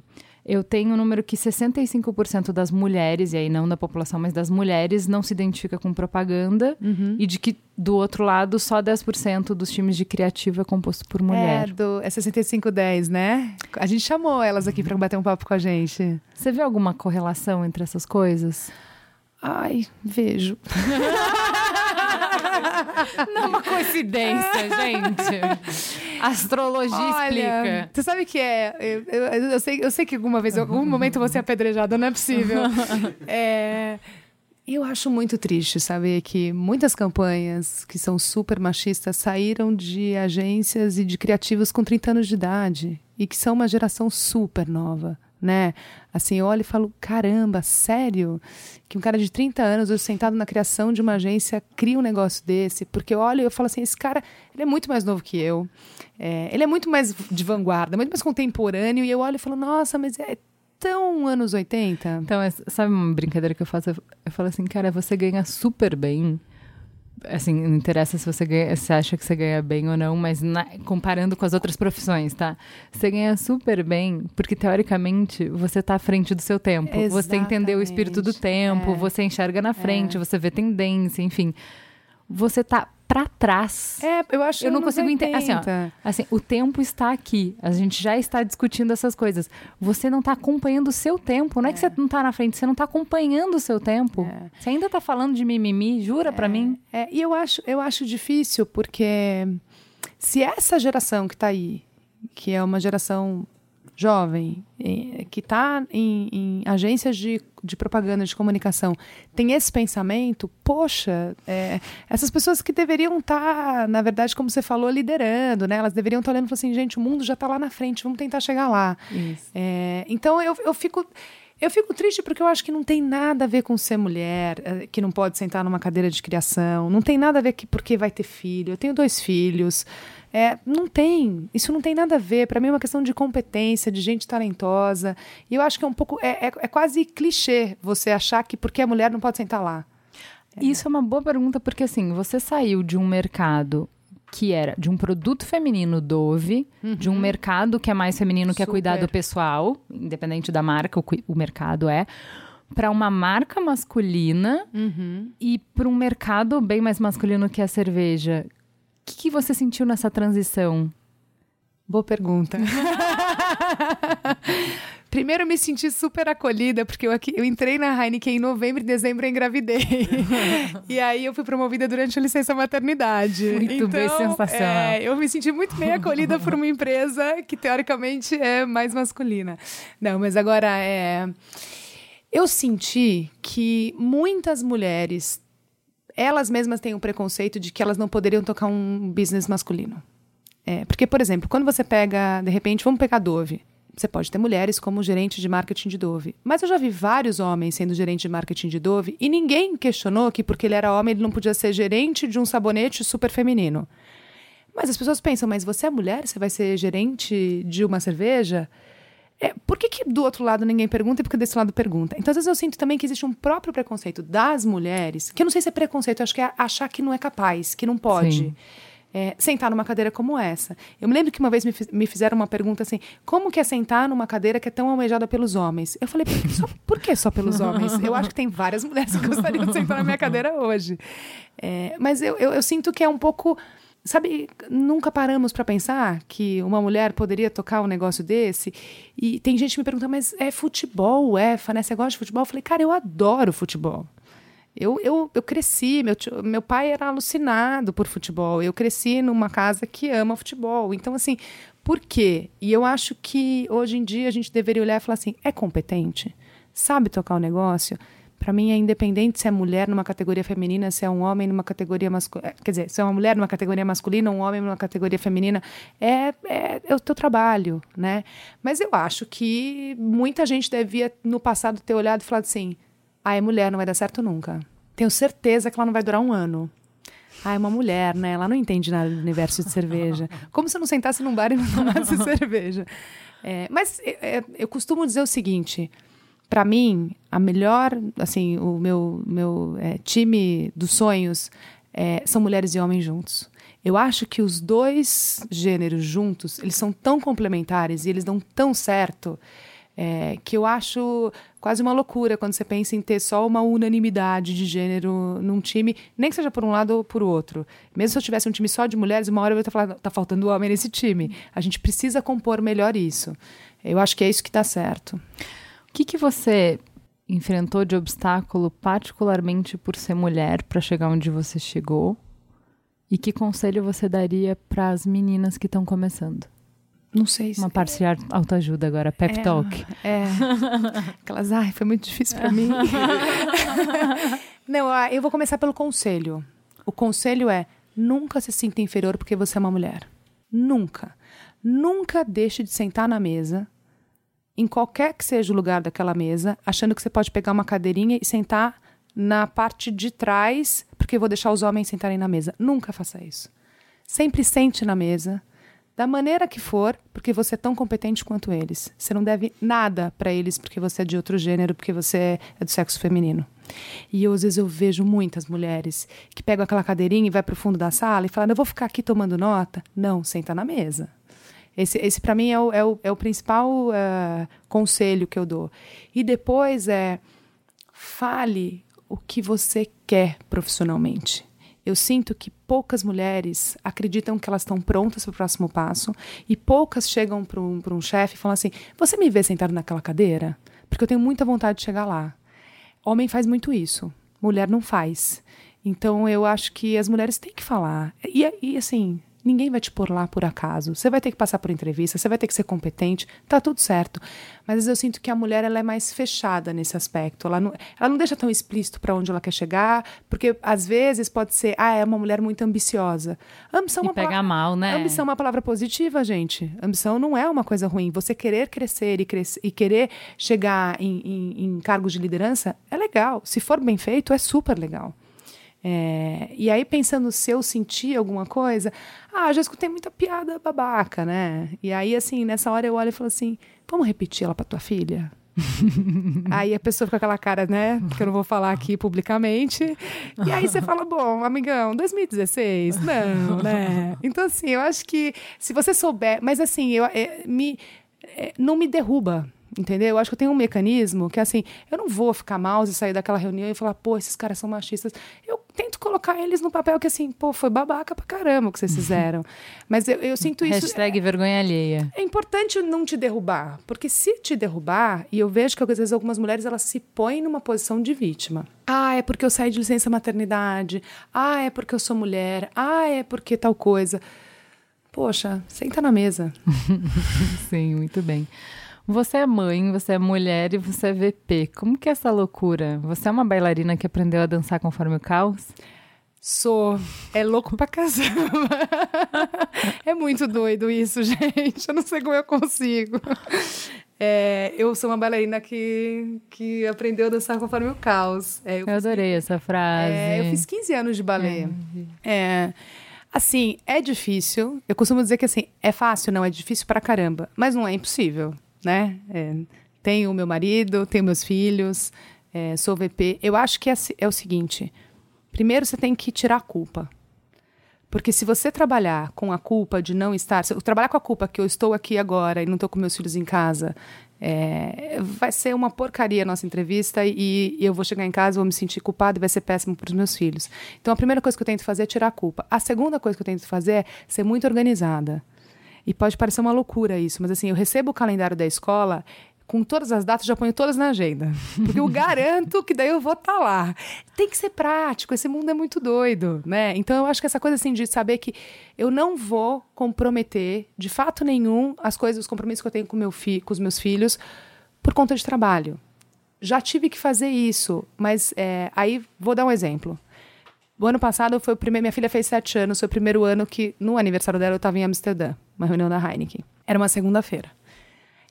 Eu tenho um número que 65% das mulheres, e aí não da população, mas das mulheres, não se identifica com propaganda. Uhum. E de que, do outro lado, só 10% dos times de criativo é composto por mulher. É, do, é 6510, né? A gente chamou elas aqui para bater um papo com a gente. Você vê alguma correlação entre essas coisas? Ai, vejo. (laughs) Não é uma coincidência, gente. Astrologia explica. Você sabe que é. Eu, eu- eu sei, eu sei que alguma vez, em algum momento eu vou ser apedrejada, não é possível. (laughs) É, eu acho muito triste saber que muitas campanhas que são super machistas saíram de agências e de criativos com 30 anos de idade e que são uma geração super nova. Né? Assim, eu olho e falo, caramba, sério? Que um cara de 30 anos, hoje sentado na criação de uma agência, cria um negócio desse? Porque eu olho e eu falo assim, esse cara, ele é muito mais novo que eu. É, ele é muito mais de vanguarda, muito mais contemporâneo. E eu olho e falo, nossa, mas é tão anos 80. Então, é- sabe uma brincadeira que eu faço? Eu, eu falo assim, cara, você ganha super bem. Assim, não interessa se você, ganha, se acha que você ganha bem ou não, mas na- comparando com as outras profissões, tá? Você ganha super bem, porque teoricamente você tá à frente do seu tempo. Você entendeu o espírito do Exatamente. tempo, É. você enxerga na frente, você vê tendência, enfim. Você tá pra trás. É, eu acho Eu não consigo entender. Assim, ó, 80. assim, o tempo está aqui. A gente já está discutindo essas coisas. Você não está acompanhando o seu tempo. Não é, que você não está na frente, você não está acompanhando o seu tempo. Você ainda está falando de mimimi, jura pra mim? É, e eu acho, eu acho difícil, porque se essa geração que está aí, que é uma geração jovem, que está em, em agências de, de propaganda, de comunicação, tem esse pensamento, poxa, é, essas pessoas que deveriam estar, na verdade, como você falou, liderando, né? Elas deveriam estar olhando e falando assim, gente, o mundo já está lá na frente, vamos tentar chegar lá. É, então eu, eu fico. Eu fico triste porque eu acho que não tem nada a ver com ser mulher, eh, que não pode sentar numa cadeira de criação, não tem nada a ver que porque vai ter filho. Eu tenho dois filhos. É, não tem. Isso não tem nada a ver. Para mim é uma questão de competência, de gente talentosa. E eu acho que é um pouco. É, é, é quase clichê você achar que porque é mulher não pode sentar lá. Isso é uma boa pergunta, porque assim, você saiu de um mercado que era de um produto feminino Dove, de um mercado que é mais feminino, que é Super. cuidado pessoal, independente da marca, o, o mercado é, para uma marca masculina e para um mercado bem mais masculino que é a cerveja. O que, que você sentiu nessa transição? Boa pergunta. (laughs) Primeiro, eu me senti super acolhida, porque eu, aqui- eu entrei na Heineken em novembro e dezembro eu engravidei. (laughs) e aí eu fui promovida durante a licença maternidade. Muito bem, Então, sensacional. é, eu me senti muito bem acolhida por uma empresa que, teoricamente, é mais masculina. Não, mas agora é. Eu senti que muitas mulheres, elas mesmas têm um preconceito de que elas não poderiam tocar um business masculino. É, porque, por exemplo, quando você pega, de repente, vamos pegar Dove. Você pode ter mulheres como gerente de marketing de Dove. Mas eu já vi vários homens sendo gerente de marketing de Dove e ninguém questionou que porque ele era homem ele não podia ser gerente de um sabonete super feminino. Mas as pessoas pensam, mas você é mulher? Você vai ser gerente de uma cerveja? É, por que, que do outro lado ninguém pergunta e por que desse lado pergunta? Então, às vezes eu sinto também que existe um próprio preconceito das mulheres, que eu não sei se é preconceito, acho que é achar que não é capaz, que não pode. Sim. É, sentar numa cadeira como essa. Eu me lembro que uma vez me, me fizeram uma pergunta assim: como que é sentar numa cadeira que é tão almejada pelos homens? Eu falei, por que só, por que só pelos homens? Eu acho que tem várias mulheres que gostariam de sentar na minha cadeira hoje. É, mas eu, eu, eu sinto que é um pouco. Sabe, nunca paramos para pensar que uma mulher poderia tocar um negócio desse. E tem gente que me pergunta, mas é futebol, é, né? Você gosta de futebol? Eu falei, cara, eu adoro futebol. Eu, eu, eu cresci, meu, tio- meu pai era alucinado por futebol. Eu cresci numa casa que ama futebol. Então, assim, por quê? E eu acho que hoje em dia a gente deveria olhar e falar assim: é competente? Sabe tocar o negócio? Para mim é independente se é mulher numa categoria feminina, se é um homem numa categoria masculina. Quer dizer, se é uma mulher numa categoria masculina, um homem numa categoria feminina. É, é, é o teu trabalho, né? Mas eu acho que muita gente devia, no passado, ter olhado e falado assim: ah, é mulher, não vai dar certo nunca. Tenho certeza que ela não vai durar um ano. Ah, é uma mulher, né? Ela não entende nada do universo de cerveja. (laughs) Como se eu não sentasse num bar e não tomasse (laughs) cerveja. É, mas é, é, eu costumo dizer o seguinte: para mim, a melhor, assim, o meu, meu é, time dos sonhos é, são mulheres e homens juntos. Eu acho que os dois gêneros juntos, eles são tão complementares e eles dão tão certo é, que eu acho quase uma loucura quando você pensa em ter só uma unanimidade de gênero num time, nem que seja por um lado ou por outro. Mesmo se eu tivesse um time só de mulheres, uma hora eu ia estar falando, tá faltando homem nesse time. A gente precisa compor melhor isso. Eu acho que é isso que dá certo. O que, que você enfrentou de obstáculo, particularmente por ser mulher, para chegar onde você chegou? E que conselho você daria para as meninas que estão começando? Não sei se. Uma parte de autoajuda agora, pep É, talk. É. (laughs) Aquelas, ai, foi muito difícil para mim. (laughs) Não, ah, eu vou começar pelo conselho. O conselho é: nunca se sinta inferior porque você é uma mulher. Nunca. Nunca deixe de sentar na mesa, em qualquer que seja o lugar daquela mesa, achando que você pode pegar uma cadeirinha e sentar na parte de trás, porque eu vou deixar os homens sentarem na mesa. Nunca faça isso. Sempre sente na mesa, da maneira que for, porque você é tão competente quanto eles. Você não deve nada para eles porque você é de outro gênero, porque você é do sexo feminino. E eu, às vezes eu vejo muitas mulheres que pegam aquela cadeirinha e vai para o fundo da sala e falam: eu vou ficar aqui tomando nota. Não, senta na mesa. Esse, esse para mim é o, é o, é o principal eh, conselho que eu dou. E depois é fale o que você quer profissionalmente. Eu sinto que poucas mulheres acreditam que elas estão prontas para o próximo passo e poucas chegam para um, um chefe e falam assim: Você me vê sentado naquela cadeira? Porque eu tenho muita vontade de chegar lá. Homem faz muito isso, mulher não faz. Então eu acho que as mulheres têm que falar. E, e assim, Ninguém vai te pôr lá por acaso. Você vai ter que passar por entrevista, você vai ter que ser competente, tá tudo certo. Mas eu sinto que a mulher ela é mais fechada nesse aspecto. Ela não, ela não deixa tão explícito para onde ela quer chegar, porque às vezes pode ser, ah, é uma mulher muito ambiciosa. Ambição é E uma pega palavra- mal, né? Ambição é uma palavra positiva, gente. Ambição não é uma coisa ruim. Você querer crescer e, e querer chegar em, em- em cargos de liderança é legal. Se for bem feito, é super legal. É, e aí, pensando se eu senti alguma coisa, ah, já escutei muita piada babaca, né? E aí, assim, nessa hora eu olho e falo assim: vamos repetir ela pra tua filha? (laughs) aí a pessoa fica com aquela cara, né? Que eu não vou falar aqui publicamente. E aí você fala, bom, amigão, 2016? Não, né? Então, assim, eu acho que se você souber. Mas, assim, eu, é, me, é, não me derruba. Entendeu? Eu acho que eu tenho um mecanismo que, assim, eu não vou ficar mouse e sair daquela reunião e falar, pô, esses caras são machistas. Eu colocar eles no papel que, assim, pô, foi babaca pra caramba o que vocês (laughs) fizeram. Mas eu, eu sinto isso. Hashtag vergonha alheia. É importante não te derrubar, porque se te derrubar, e eu vejo que às vezes algumas mulheres elas se põem numa posição de vítima. Ah, é porque eu saí de licença maternidade. Ah, é porque eu sou mulher. Ah, é porque tal coisa. Poxa, senta na mesa. (laughs) Sim, muito bem. Você é mãe, você é mulher e você é VP. Como que é essa loucura? Você é uma bailarina que aprendeu a dançar conforme o caos? Sou. É louco pra caramba. (laughs) é muito doido isso, (laughs) gente. Eu não sei como eu consigo. É, eu sou uma bailarina que, que aprendeu a dançar conforme o caos. É, eu Eu adorei essa frase. É, eu fiz 15 anos de balé. É, assim, é difícil. Eu costumo dizer que assim, é fácil, não é difícil pra caramba, mas não é impossível, né? É, tenho meu marido, tenho meus filhos, é, sou VP. Eu acho que é, é o seguinte: primeiro você tem que tirar a culpa. Porque se você trabalhar com a culpa de não estar, se eu trabalhar com a culpa que eu estou aqui agora e não estou com meus filhos em casa, é, vai ser uma porcaria a nossa entrevista e, e eu vou chegar em casa, vou me sentir culpada e vai ser péssimo para os meus filhos. Então a primeira coisa que eu tento fazer é tirar a culpa. A segunda coisa que eu tento fazer é ser muito organizada. E pode parecer uma loucura isso, mas assim, eu recebo o calendário da escola com todas as datas, já ponho todas na agenda. (laughs) Porque eu garanto que daí eu vou estar lá. Tem que ser prático, esse mundo é muito doido, né? Então eu acho que essa coisa assim de saber que eu não vou comprometer de fato nenhum as coisas, os compromissos que eu tenho com, meu fi, com os meus filhos por conta de trabalho. Já tive que fazer isso, mas é, aí vou dar um exemplo. O ano passado foi o primeiro. Minha filha fez sete anos, foi o primeiro ano que, no aniversário dela, eu estava em Amsterdã, uma reunião da Heineken. Era uma segunda-feira.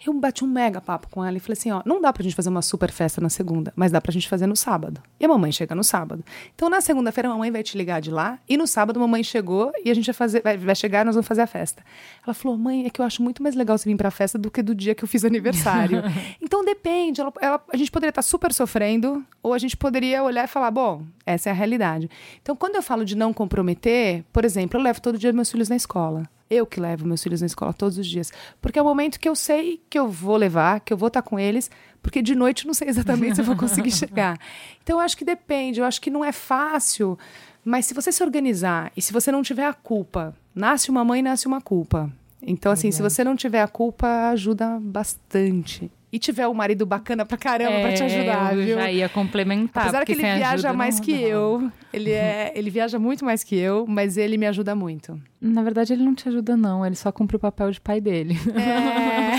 Eu bati um mega papo com ela e falei assim: ó, não dá pra gente fazer uma super festa na segunda, mas dá pra gente fazer no sábado. E a mamãe chega no sábado. Então na segunda-feira a mamãe vai te ligar de lá, e no sábado a mamãe chegou e a gente vai, fazer, vai, vai chegar e nós vamos fazer a festa. Ela falou: mãe, é que eu acho muito mais legal você vir pra festa do que do dia que eu fiz aniversário. (laughs) então depende. Ela, ela- a gente poderia estar super sofrendo, ou a gente poderia olhar e falar: bom, essa é a realidade. Então quando eu falo de não comprometer, por exemplo, eu levo todo dia meus filhos na escola. Eu que levo meus filhos na escola todos os dias. Porque é o momento que eu sei que eu vou levar, que eu vou estar com eles, porque de noite eu não sei exatamente se eu vou conseguir (laughs) chegar. Então eu acho que depende, eu acho que não é fácil, mas se você se organizar e se você não tiver a culpa, nasce uma mãe, nasce uma culpa. Então, assim, se você não tiver a culpa, ajuda bastante. E tiver um marido bacana pra caramba pra te ajudar, É, eu viu? já ia complementar. Apesar que porque ele sem viaja ajuda mais não que rola. eu, ele, é, ele viaja muito mais que eu, mas ele me ajuda muito. Na verdade, ele não te ajuda, não. Ele só cumpre o papel de pai dele. É.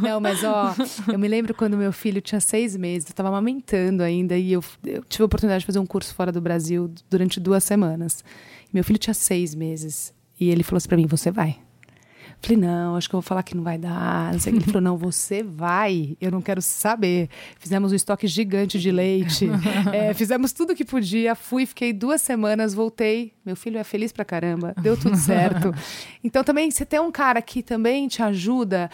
(laughs) Não, mas ó, eu me lembro quando meu filho tinha seis meses, eu tava amamentando ainda, e eu, eu tive a oportunidade de fazer um curso fora do Brasil durante duas semanas. Meu filho tinha seis meses, e ele falou assim pra mim: Você vai. Falei, não, acho que eu vou falar que não vai dar. Não sei. Ele falou, não, você vai. Eu não quero saber. Fizemos um estoque gigante de leite. (laughs) É, fizemos tudo que podia. Fui, fiquei duas semanas, voltei. Meu filho é feliz pra caramba. Deu tudo certo. (laughs) Então, também, você tem um cara que também te ajuda,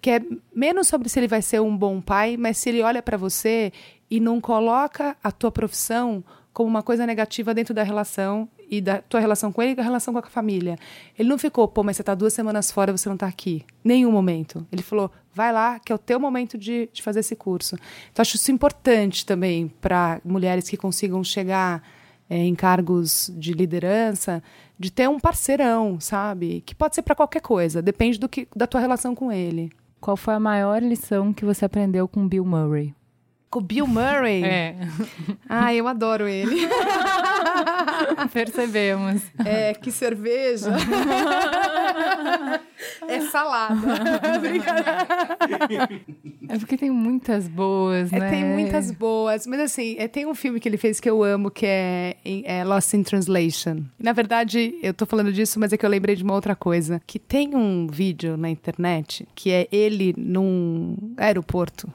que é menos sobre se ele vai ser um bom pai, mas se ele olha pra você e não coloca a tua profissão como uma coisa negativa dentro da relação e da tua relação com ele e da relação com a família. Ele não ficou, pô, mas você tá duas semanas fora, você não tá aqui. Nenhum momento. Ele falou, vai lá, que é o teu momento de, de fazer esse curso. Então, acho isso importante também para mulheres que consigam chegar é, em cargos de liderança, de ter um parceirão, sabe? Que pode ser para qualquer coisa, depende do que, da tua relação com ele. Qual foi a maior lição que você aprendeu com Bill Murray? Com o Bill Murray? É, Ah, eu adoro ele. (laughs) percebemos. É, que cerveja. é salada. (laughs) É porque tem muitas boas, É, né? tem muitas boas. Mas assim, é, tem um filme que ele fez que eu amo, que é, é Lost in Translation. Na verdade, eu tô falando disso, mas é que eu lembrei de uma outra coisa. Que tem um vídeo na internet que é ele num aeroporto.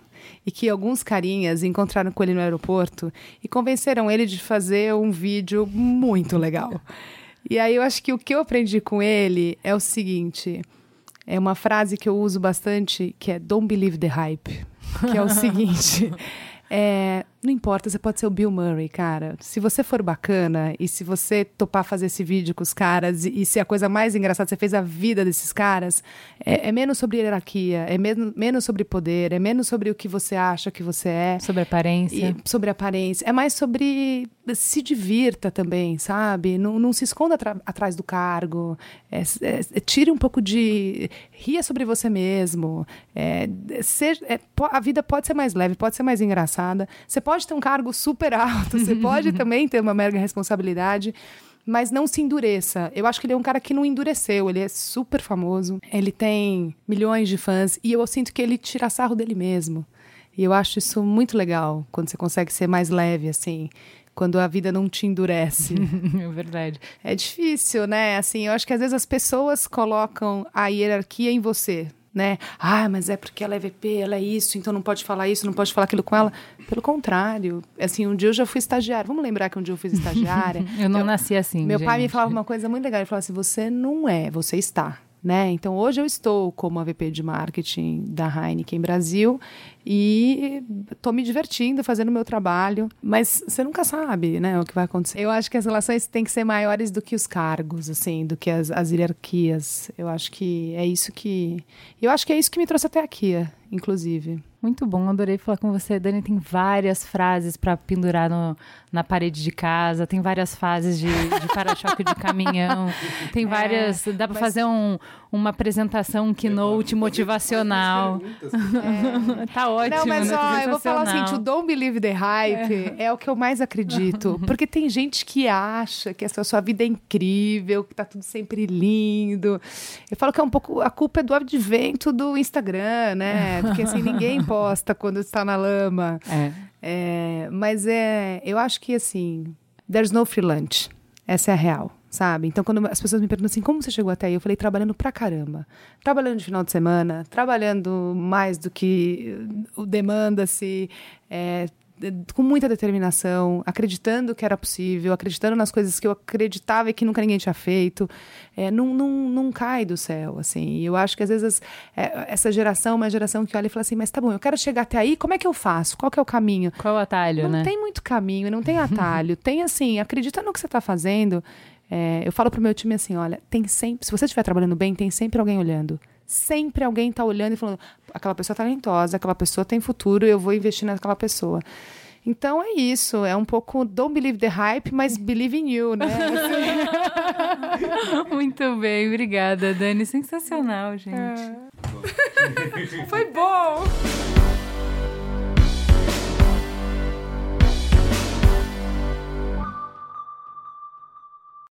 E que alguns carinhas encontraram com ele no aeroporto e convenceram ele de fazer um vídeo muito legal. E aí eu acho que o que eu aprendi com ele é o seguinte: é uma frase que eu uso bastante, que é Don't believe the hype. Que é o seguinte. (laughs) é, não importa, você pode ser o Bill Murray, cara. Se você for bacana e se você topar fazer esse vídeo com os caras e, e se a coisa mais engraçada, você fez a vida desses caras, é, é menos sobre hierarquia, é menos, menos sobre poder, é menos sobre o que você acha que você é. Sobre aparência. E sobre aparência. É mais sobre se divirta também, sabe? Não, não se esconda atrás do cargo. É, é, é, tire um pouco de. Ria sobre você mesmo. É, seja, é, a vida pode ser mais leve, pode ser mais engraçada. Você pode ter um cargo super alto, você (laughs) pode também ter uma mega responsabilidade. Mas não se endureça. Eu acho que ele é um cara que não endureceu. Ele é super famoso. Ele tem milhões de fãs. E eu sinto que ele tira sarro dele mesmo. E eu acho isso muito legal, quando você consegue ser mais leve, assim, quando a vida não te endurece. (laughs) É verdade. é difícil, né? Assim, eu acho que às vezes as pessoas colocam a hierarquia em você, né? Ah, mas é porque ela é VP, ela é isso, então não pode falar isso, não pode falar aquilo com ela. Pelo contrário, assim, um dia eu já fui estagiária. Vamos lembrar que um dia eu fui estagiária. (laughs) Eu não nasci assim. Meu pai me gente. falava uma coisa muito legal. Ele falava assim: você não é, você está. Né? Então, hoje eu estou como a VP de marketing da Heineken Brasil e estou me divertindo, fazendo o meu trabalho, mas você nunca sabe né, o que vai acontecer. Eu acho que as relações têm que ser maiores do que os cargos, assim, do que as, as hierarquias. Eu acho que é isso que. Eu acho que é isso que me trouxe até aqui, inclusive. Muito bom, adorei falar com você. Dani tem várias frases para pendurar no- na parede de casa, tem várias fases de, de para-choque de caminhão, tem várias. dá para mas- fazer um- uma apresentação, um keynote motivacional. tá ótimo. Não, mas né? ó, eu vou falar seguinte: o Don't Believe the Hype é. o que eu mais acredito. (laughs) Porque tem gente que acha que essa sua vida é incrível, que tá tudo sempre lindo. Eu falo que é um pouco. A culpa é do advento do Instagram, né? Porque assim, ninguém (laughs) posta quando está na lama. É. É, mas é, eu acho que assim, there's no free lunch. Essa é a real, sabe? Então, quando as pessoas me perguntam assim, como você chegou até aí? Eu falei, trabalhando pra caramba. Trabalhando de final de semana, trabalhando mais do que o demanda-se, é, com muita determinação, acreditando que era possível, acreditando nas coisas que eu acreditava e que nunca ninguém tinha feito. É, não, não, não cai do céu, assim. E eu acho que às vezes é, essa geração é uma geração que olha e fala assim, mas tá bom, eu quero chegar até aí, como é que eu faço? Qual que é o caminho? Qual o atalho, Não né? tem muito caminho, não tem (laughs) atalho. tem assim, acredita no que você está fazendo. É, eu falo pro meu time assim, olha, tem sempre, se você estiver trabalhando bem, tem sempre alguém olhando. Sempre alguém está olhando e falando, aquela pessoa é talentosa, aquela pessoa tem futuro, eu vou investir naquela pessoa. Então é isso, é um pouco don't believe the hype, mas (laughs) believe in you, né? Assim, (laughs) Muito bem, obrigada, Dani. Sensacional, gente. foi bom!